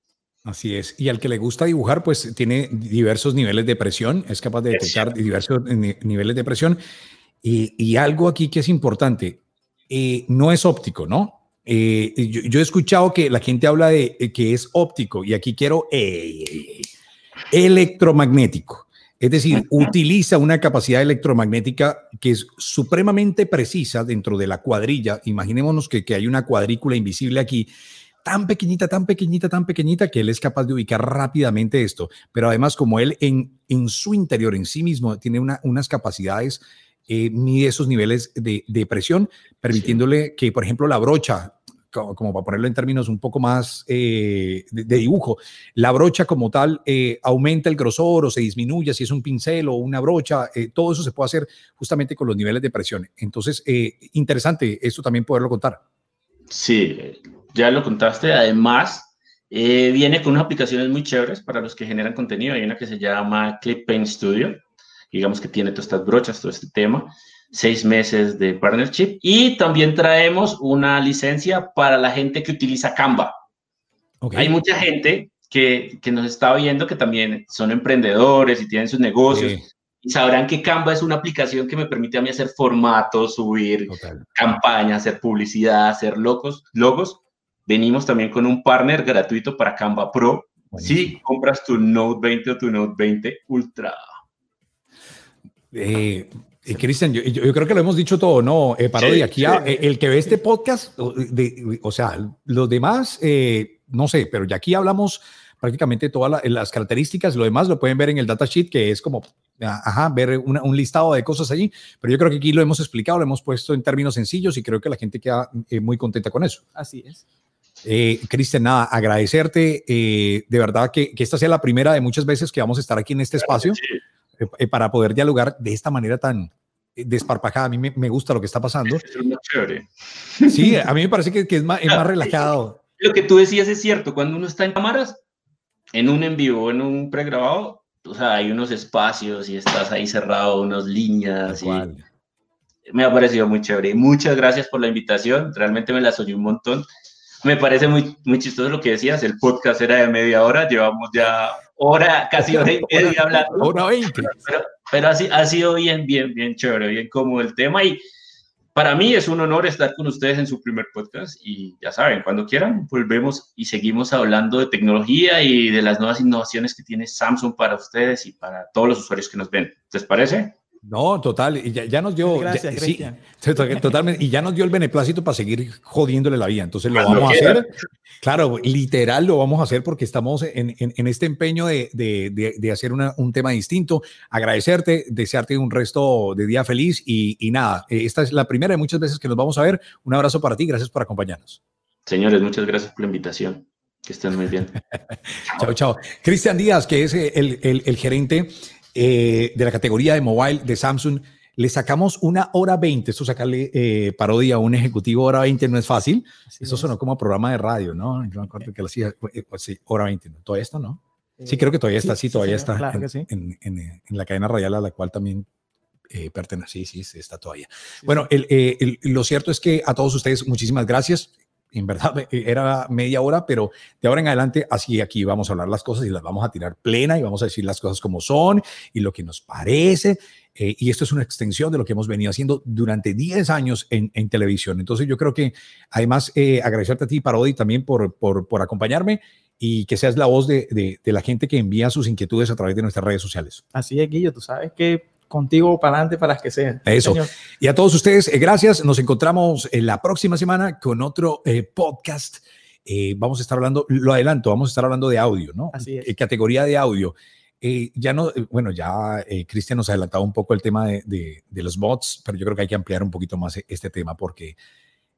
Así es. Y al que le gusta dibujar, pues tiene diversos niveles de presión, es capaz de detectar diversos niveles de presión. Y, algo aquí que es importante, eh, no es óptico, ¿no? Eh, yo, he escuchado que la gente habla de eh, que es óptico y aquí quiero electromagnético. Es decir, utiliza una capacidad electromagnética que es supremamente precisa dentro de la cuadrilla. Imaginémonos que, que hay una cuadrícula invisible aquí tan pequeñita, tan pequeñita, tan pequeñita que él es capaz de ubicar rápidamente esto. Pero además, como él en, en su interior, en sí mismo, tiene una, unas capacidades, eh, mide esos niveles de, de presión, permitiéndole que, por ejemplo, la brocha, como, para ponerlo en términos un poco más eh, de, dibujo, la brocha como tal eh, aumenta el grosor o se disminuye si es un pincel o una brocha, todo eso se puede hacer justamente con los niveles de presión. Entonces, interesante esto también poderlo contar.
Sí, ya lo contaste. Además, eh, viene con unas aplicaciones muy chéveres para los que generan contenido. Hay una que se llama Clip Paint Studio, digamos que tiene todas estas brochas, todo este tema. Seis meses de partnership. Y también traemos una licencia para la gente que utiliza Canva. Hay mucha gente que, que, nos está viendo que también son emprendedores y tienen sus negocios y sabrán que Canva es una aplicación que me permite a mí hacer formatos, subir campañas, hacer publicidad, hacer logos, logos. Venimos también con un partner gratuito para Canva Pro. Si compras tu Note 20 o tu Note 20 Ultra.
Eh, eh, Cristian, yo, creo que lo hemos dicho todo, ¿no? Eh, de aquí eh, el que ve este podcast, o sea, los demás, no sé, pero ya aquí hablamos prácticamente todas las características, lo demás lo pueden ver en el datasheet, que es como ajá, ver un listado de cosas allí, pero yo creo que aquí lo hemos explicado, lo hemos puesto en términos sencillos y creo que la gente queda eh, muy contenta con eso.
Así es.
Eh, Cristian, nada, agradecerte. Eh, de verdad que, que, esta sea la primera de muchas veces que vamos a estar aquí en este espacio eh, para poder dialogar de esta manera tan desparpajada. A mí me, gusta lo que está pasando. Es muy chévere. Sí, a mí me parece que, que es, más, es más relajado.
Lo que tú decías es cierto. Cuando uno está en cámaras, en un en vivo, en un pregrabado, o sea, hay unos espacios y estás ahí cerrado, unas líneas. Y me ha parecido muy chévere. Muchas gracias por la invitación. Realmente me la soñé un montón me parece muy, muy chistoso lo que decías, el podcast era de media hora, llevamos ya hora, casi hora y media hablando. Hora veinte. Pero, así, ha sido bien, bien, bien chévere, bien como el tema y para mí es un honor estar con ustedes en su primer podcast y ya saben, cuando quieran volvemos y seguimos hablando de tecnología y de las nuevas innovaciones que tiene Samsung para ustedes y para todos los usuarios que nos ven. ¿Les parece?
No, total, y ya, nos dio. Gracias, sí, totalmente, y ya nos dio el beneplácito para seguir jodiéndole la vida. Entonces lo vamos a hacer. Claro, literal lo vamos a hacer porque estamos en, en, este empeño de, de, de hacer una, un tema distinto. Agradecerte, desearte un resto de día feliz y, y, nada, eh, esta es la primera de muchas veces que nos vamos a ver. Un abrazo para ti, gracias por acompañarnos.
Señores, muchas gracias por la invitación. Que estén muy bien.
chao, chao. Cristian Díaz, que es el, el, el gerente eh, de la categoría de mobile de Samsung, le sacamos una hora 20. Esto sacarle eh, parodia a un ejecutivo hora 20 no es fácil. Eso sonó como programa de radio, ¿no? Yo me acuerdo que lo hacía, eh, pues sí, hora 20. ¿no? Todo esto, ¿no? Sí, creo que todavía está, sí, todavía está en, en, la cadena radial a la cual también pertenece. Sí, sí, está todavía. Bueno, lo cierto es que a todos ustedes, muchísimas gracias en verdad era media hora, pero de ahora en adelante así aquí vamos a hablar las cosas y las vamos a tirar plena y vamos a decir las cosas como son y lo que nos parece. Eh, y esto es una extensión de lo que hemos venido haciendo durante 10 años en, en televisión. Entonces yo creo que además eh, agradecerte a ti, Parodi, también por, por, por, acompañarme y que seas la voz de, de, de la gente que envía sus inquietudes a través de nuestras redes sociales.
Así es, Guillo, tú sabes que contigo para adelante para las que sean.
Eso. Y a todos ustedes, eh, gracias. Nos encontramos en la próxima semana con otro eh, podcast. Eh, vamos a estar hablando, lo adelanto, vamos a estar hablando de audio, ¿no?
Así es.
categoría de audio. ya no, bueno, ya Cristian nos ha adelantado un poco el tema de, de, los bots, pero yo creo que hay que ampliar un poquito más este tema porque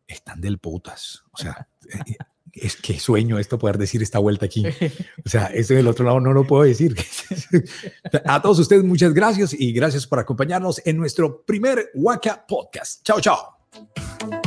están del putas. O sea, es que sueño esto poder decir esta vuelta aquí. O sea, esto del otro lado no lo puedo decir. A todos ustedes, muchas gracias y gracias por acompañarnos en nuestro primer Waka Podcast. Chao, chao.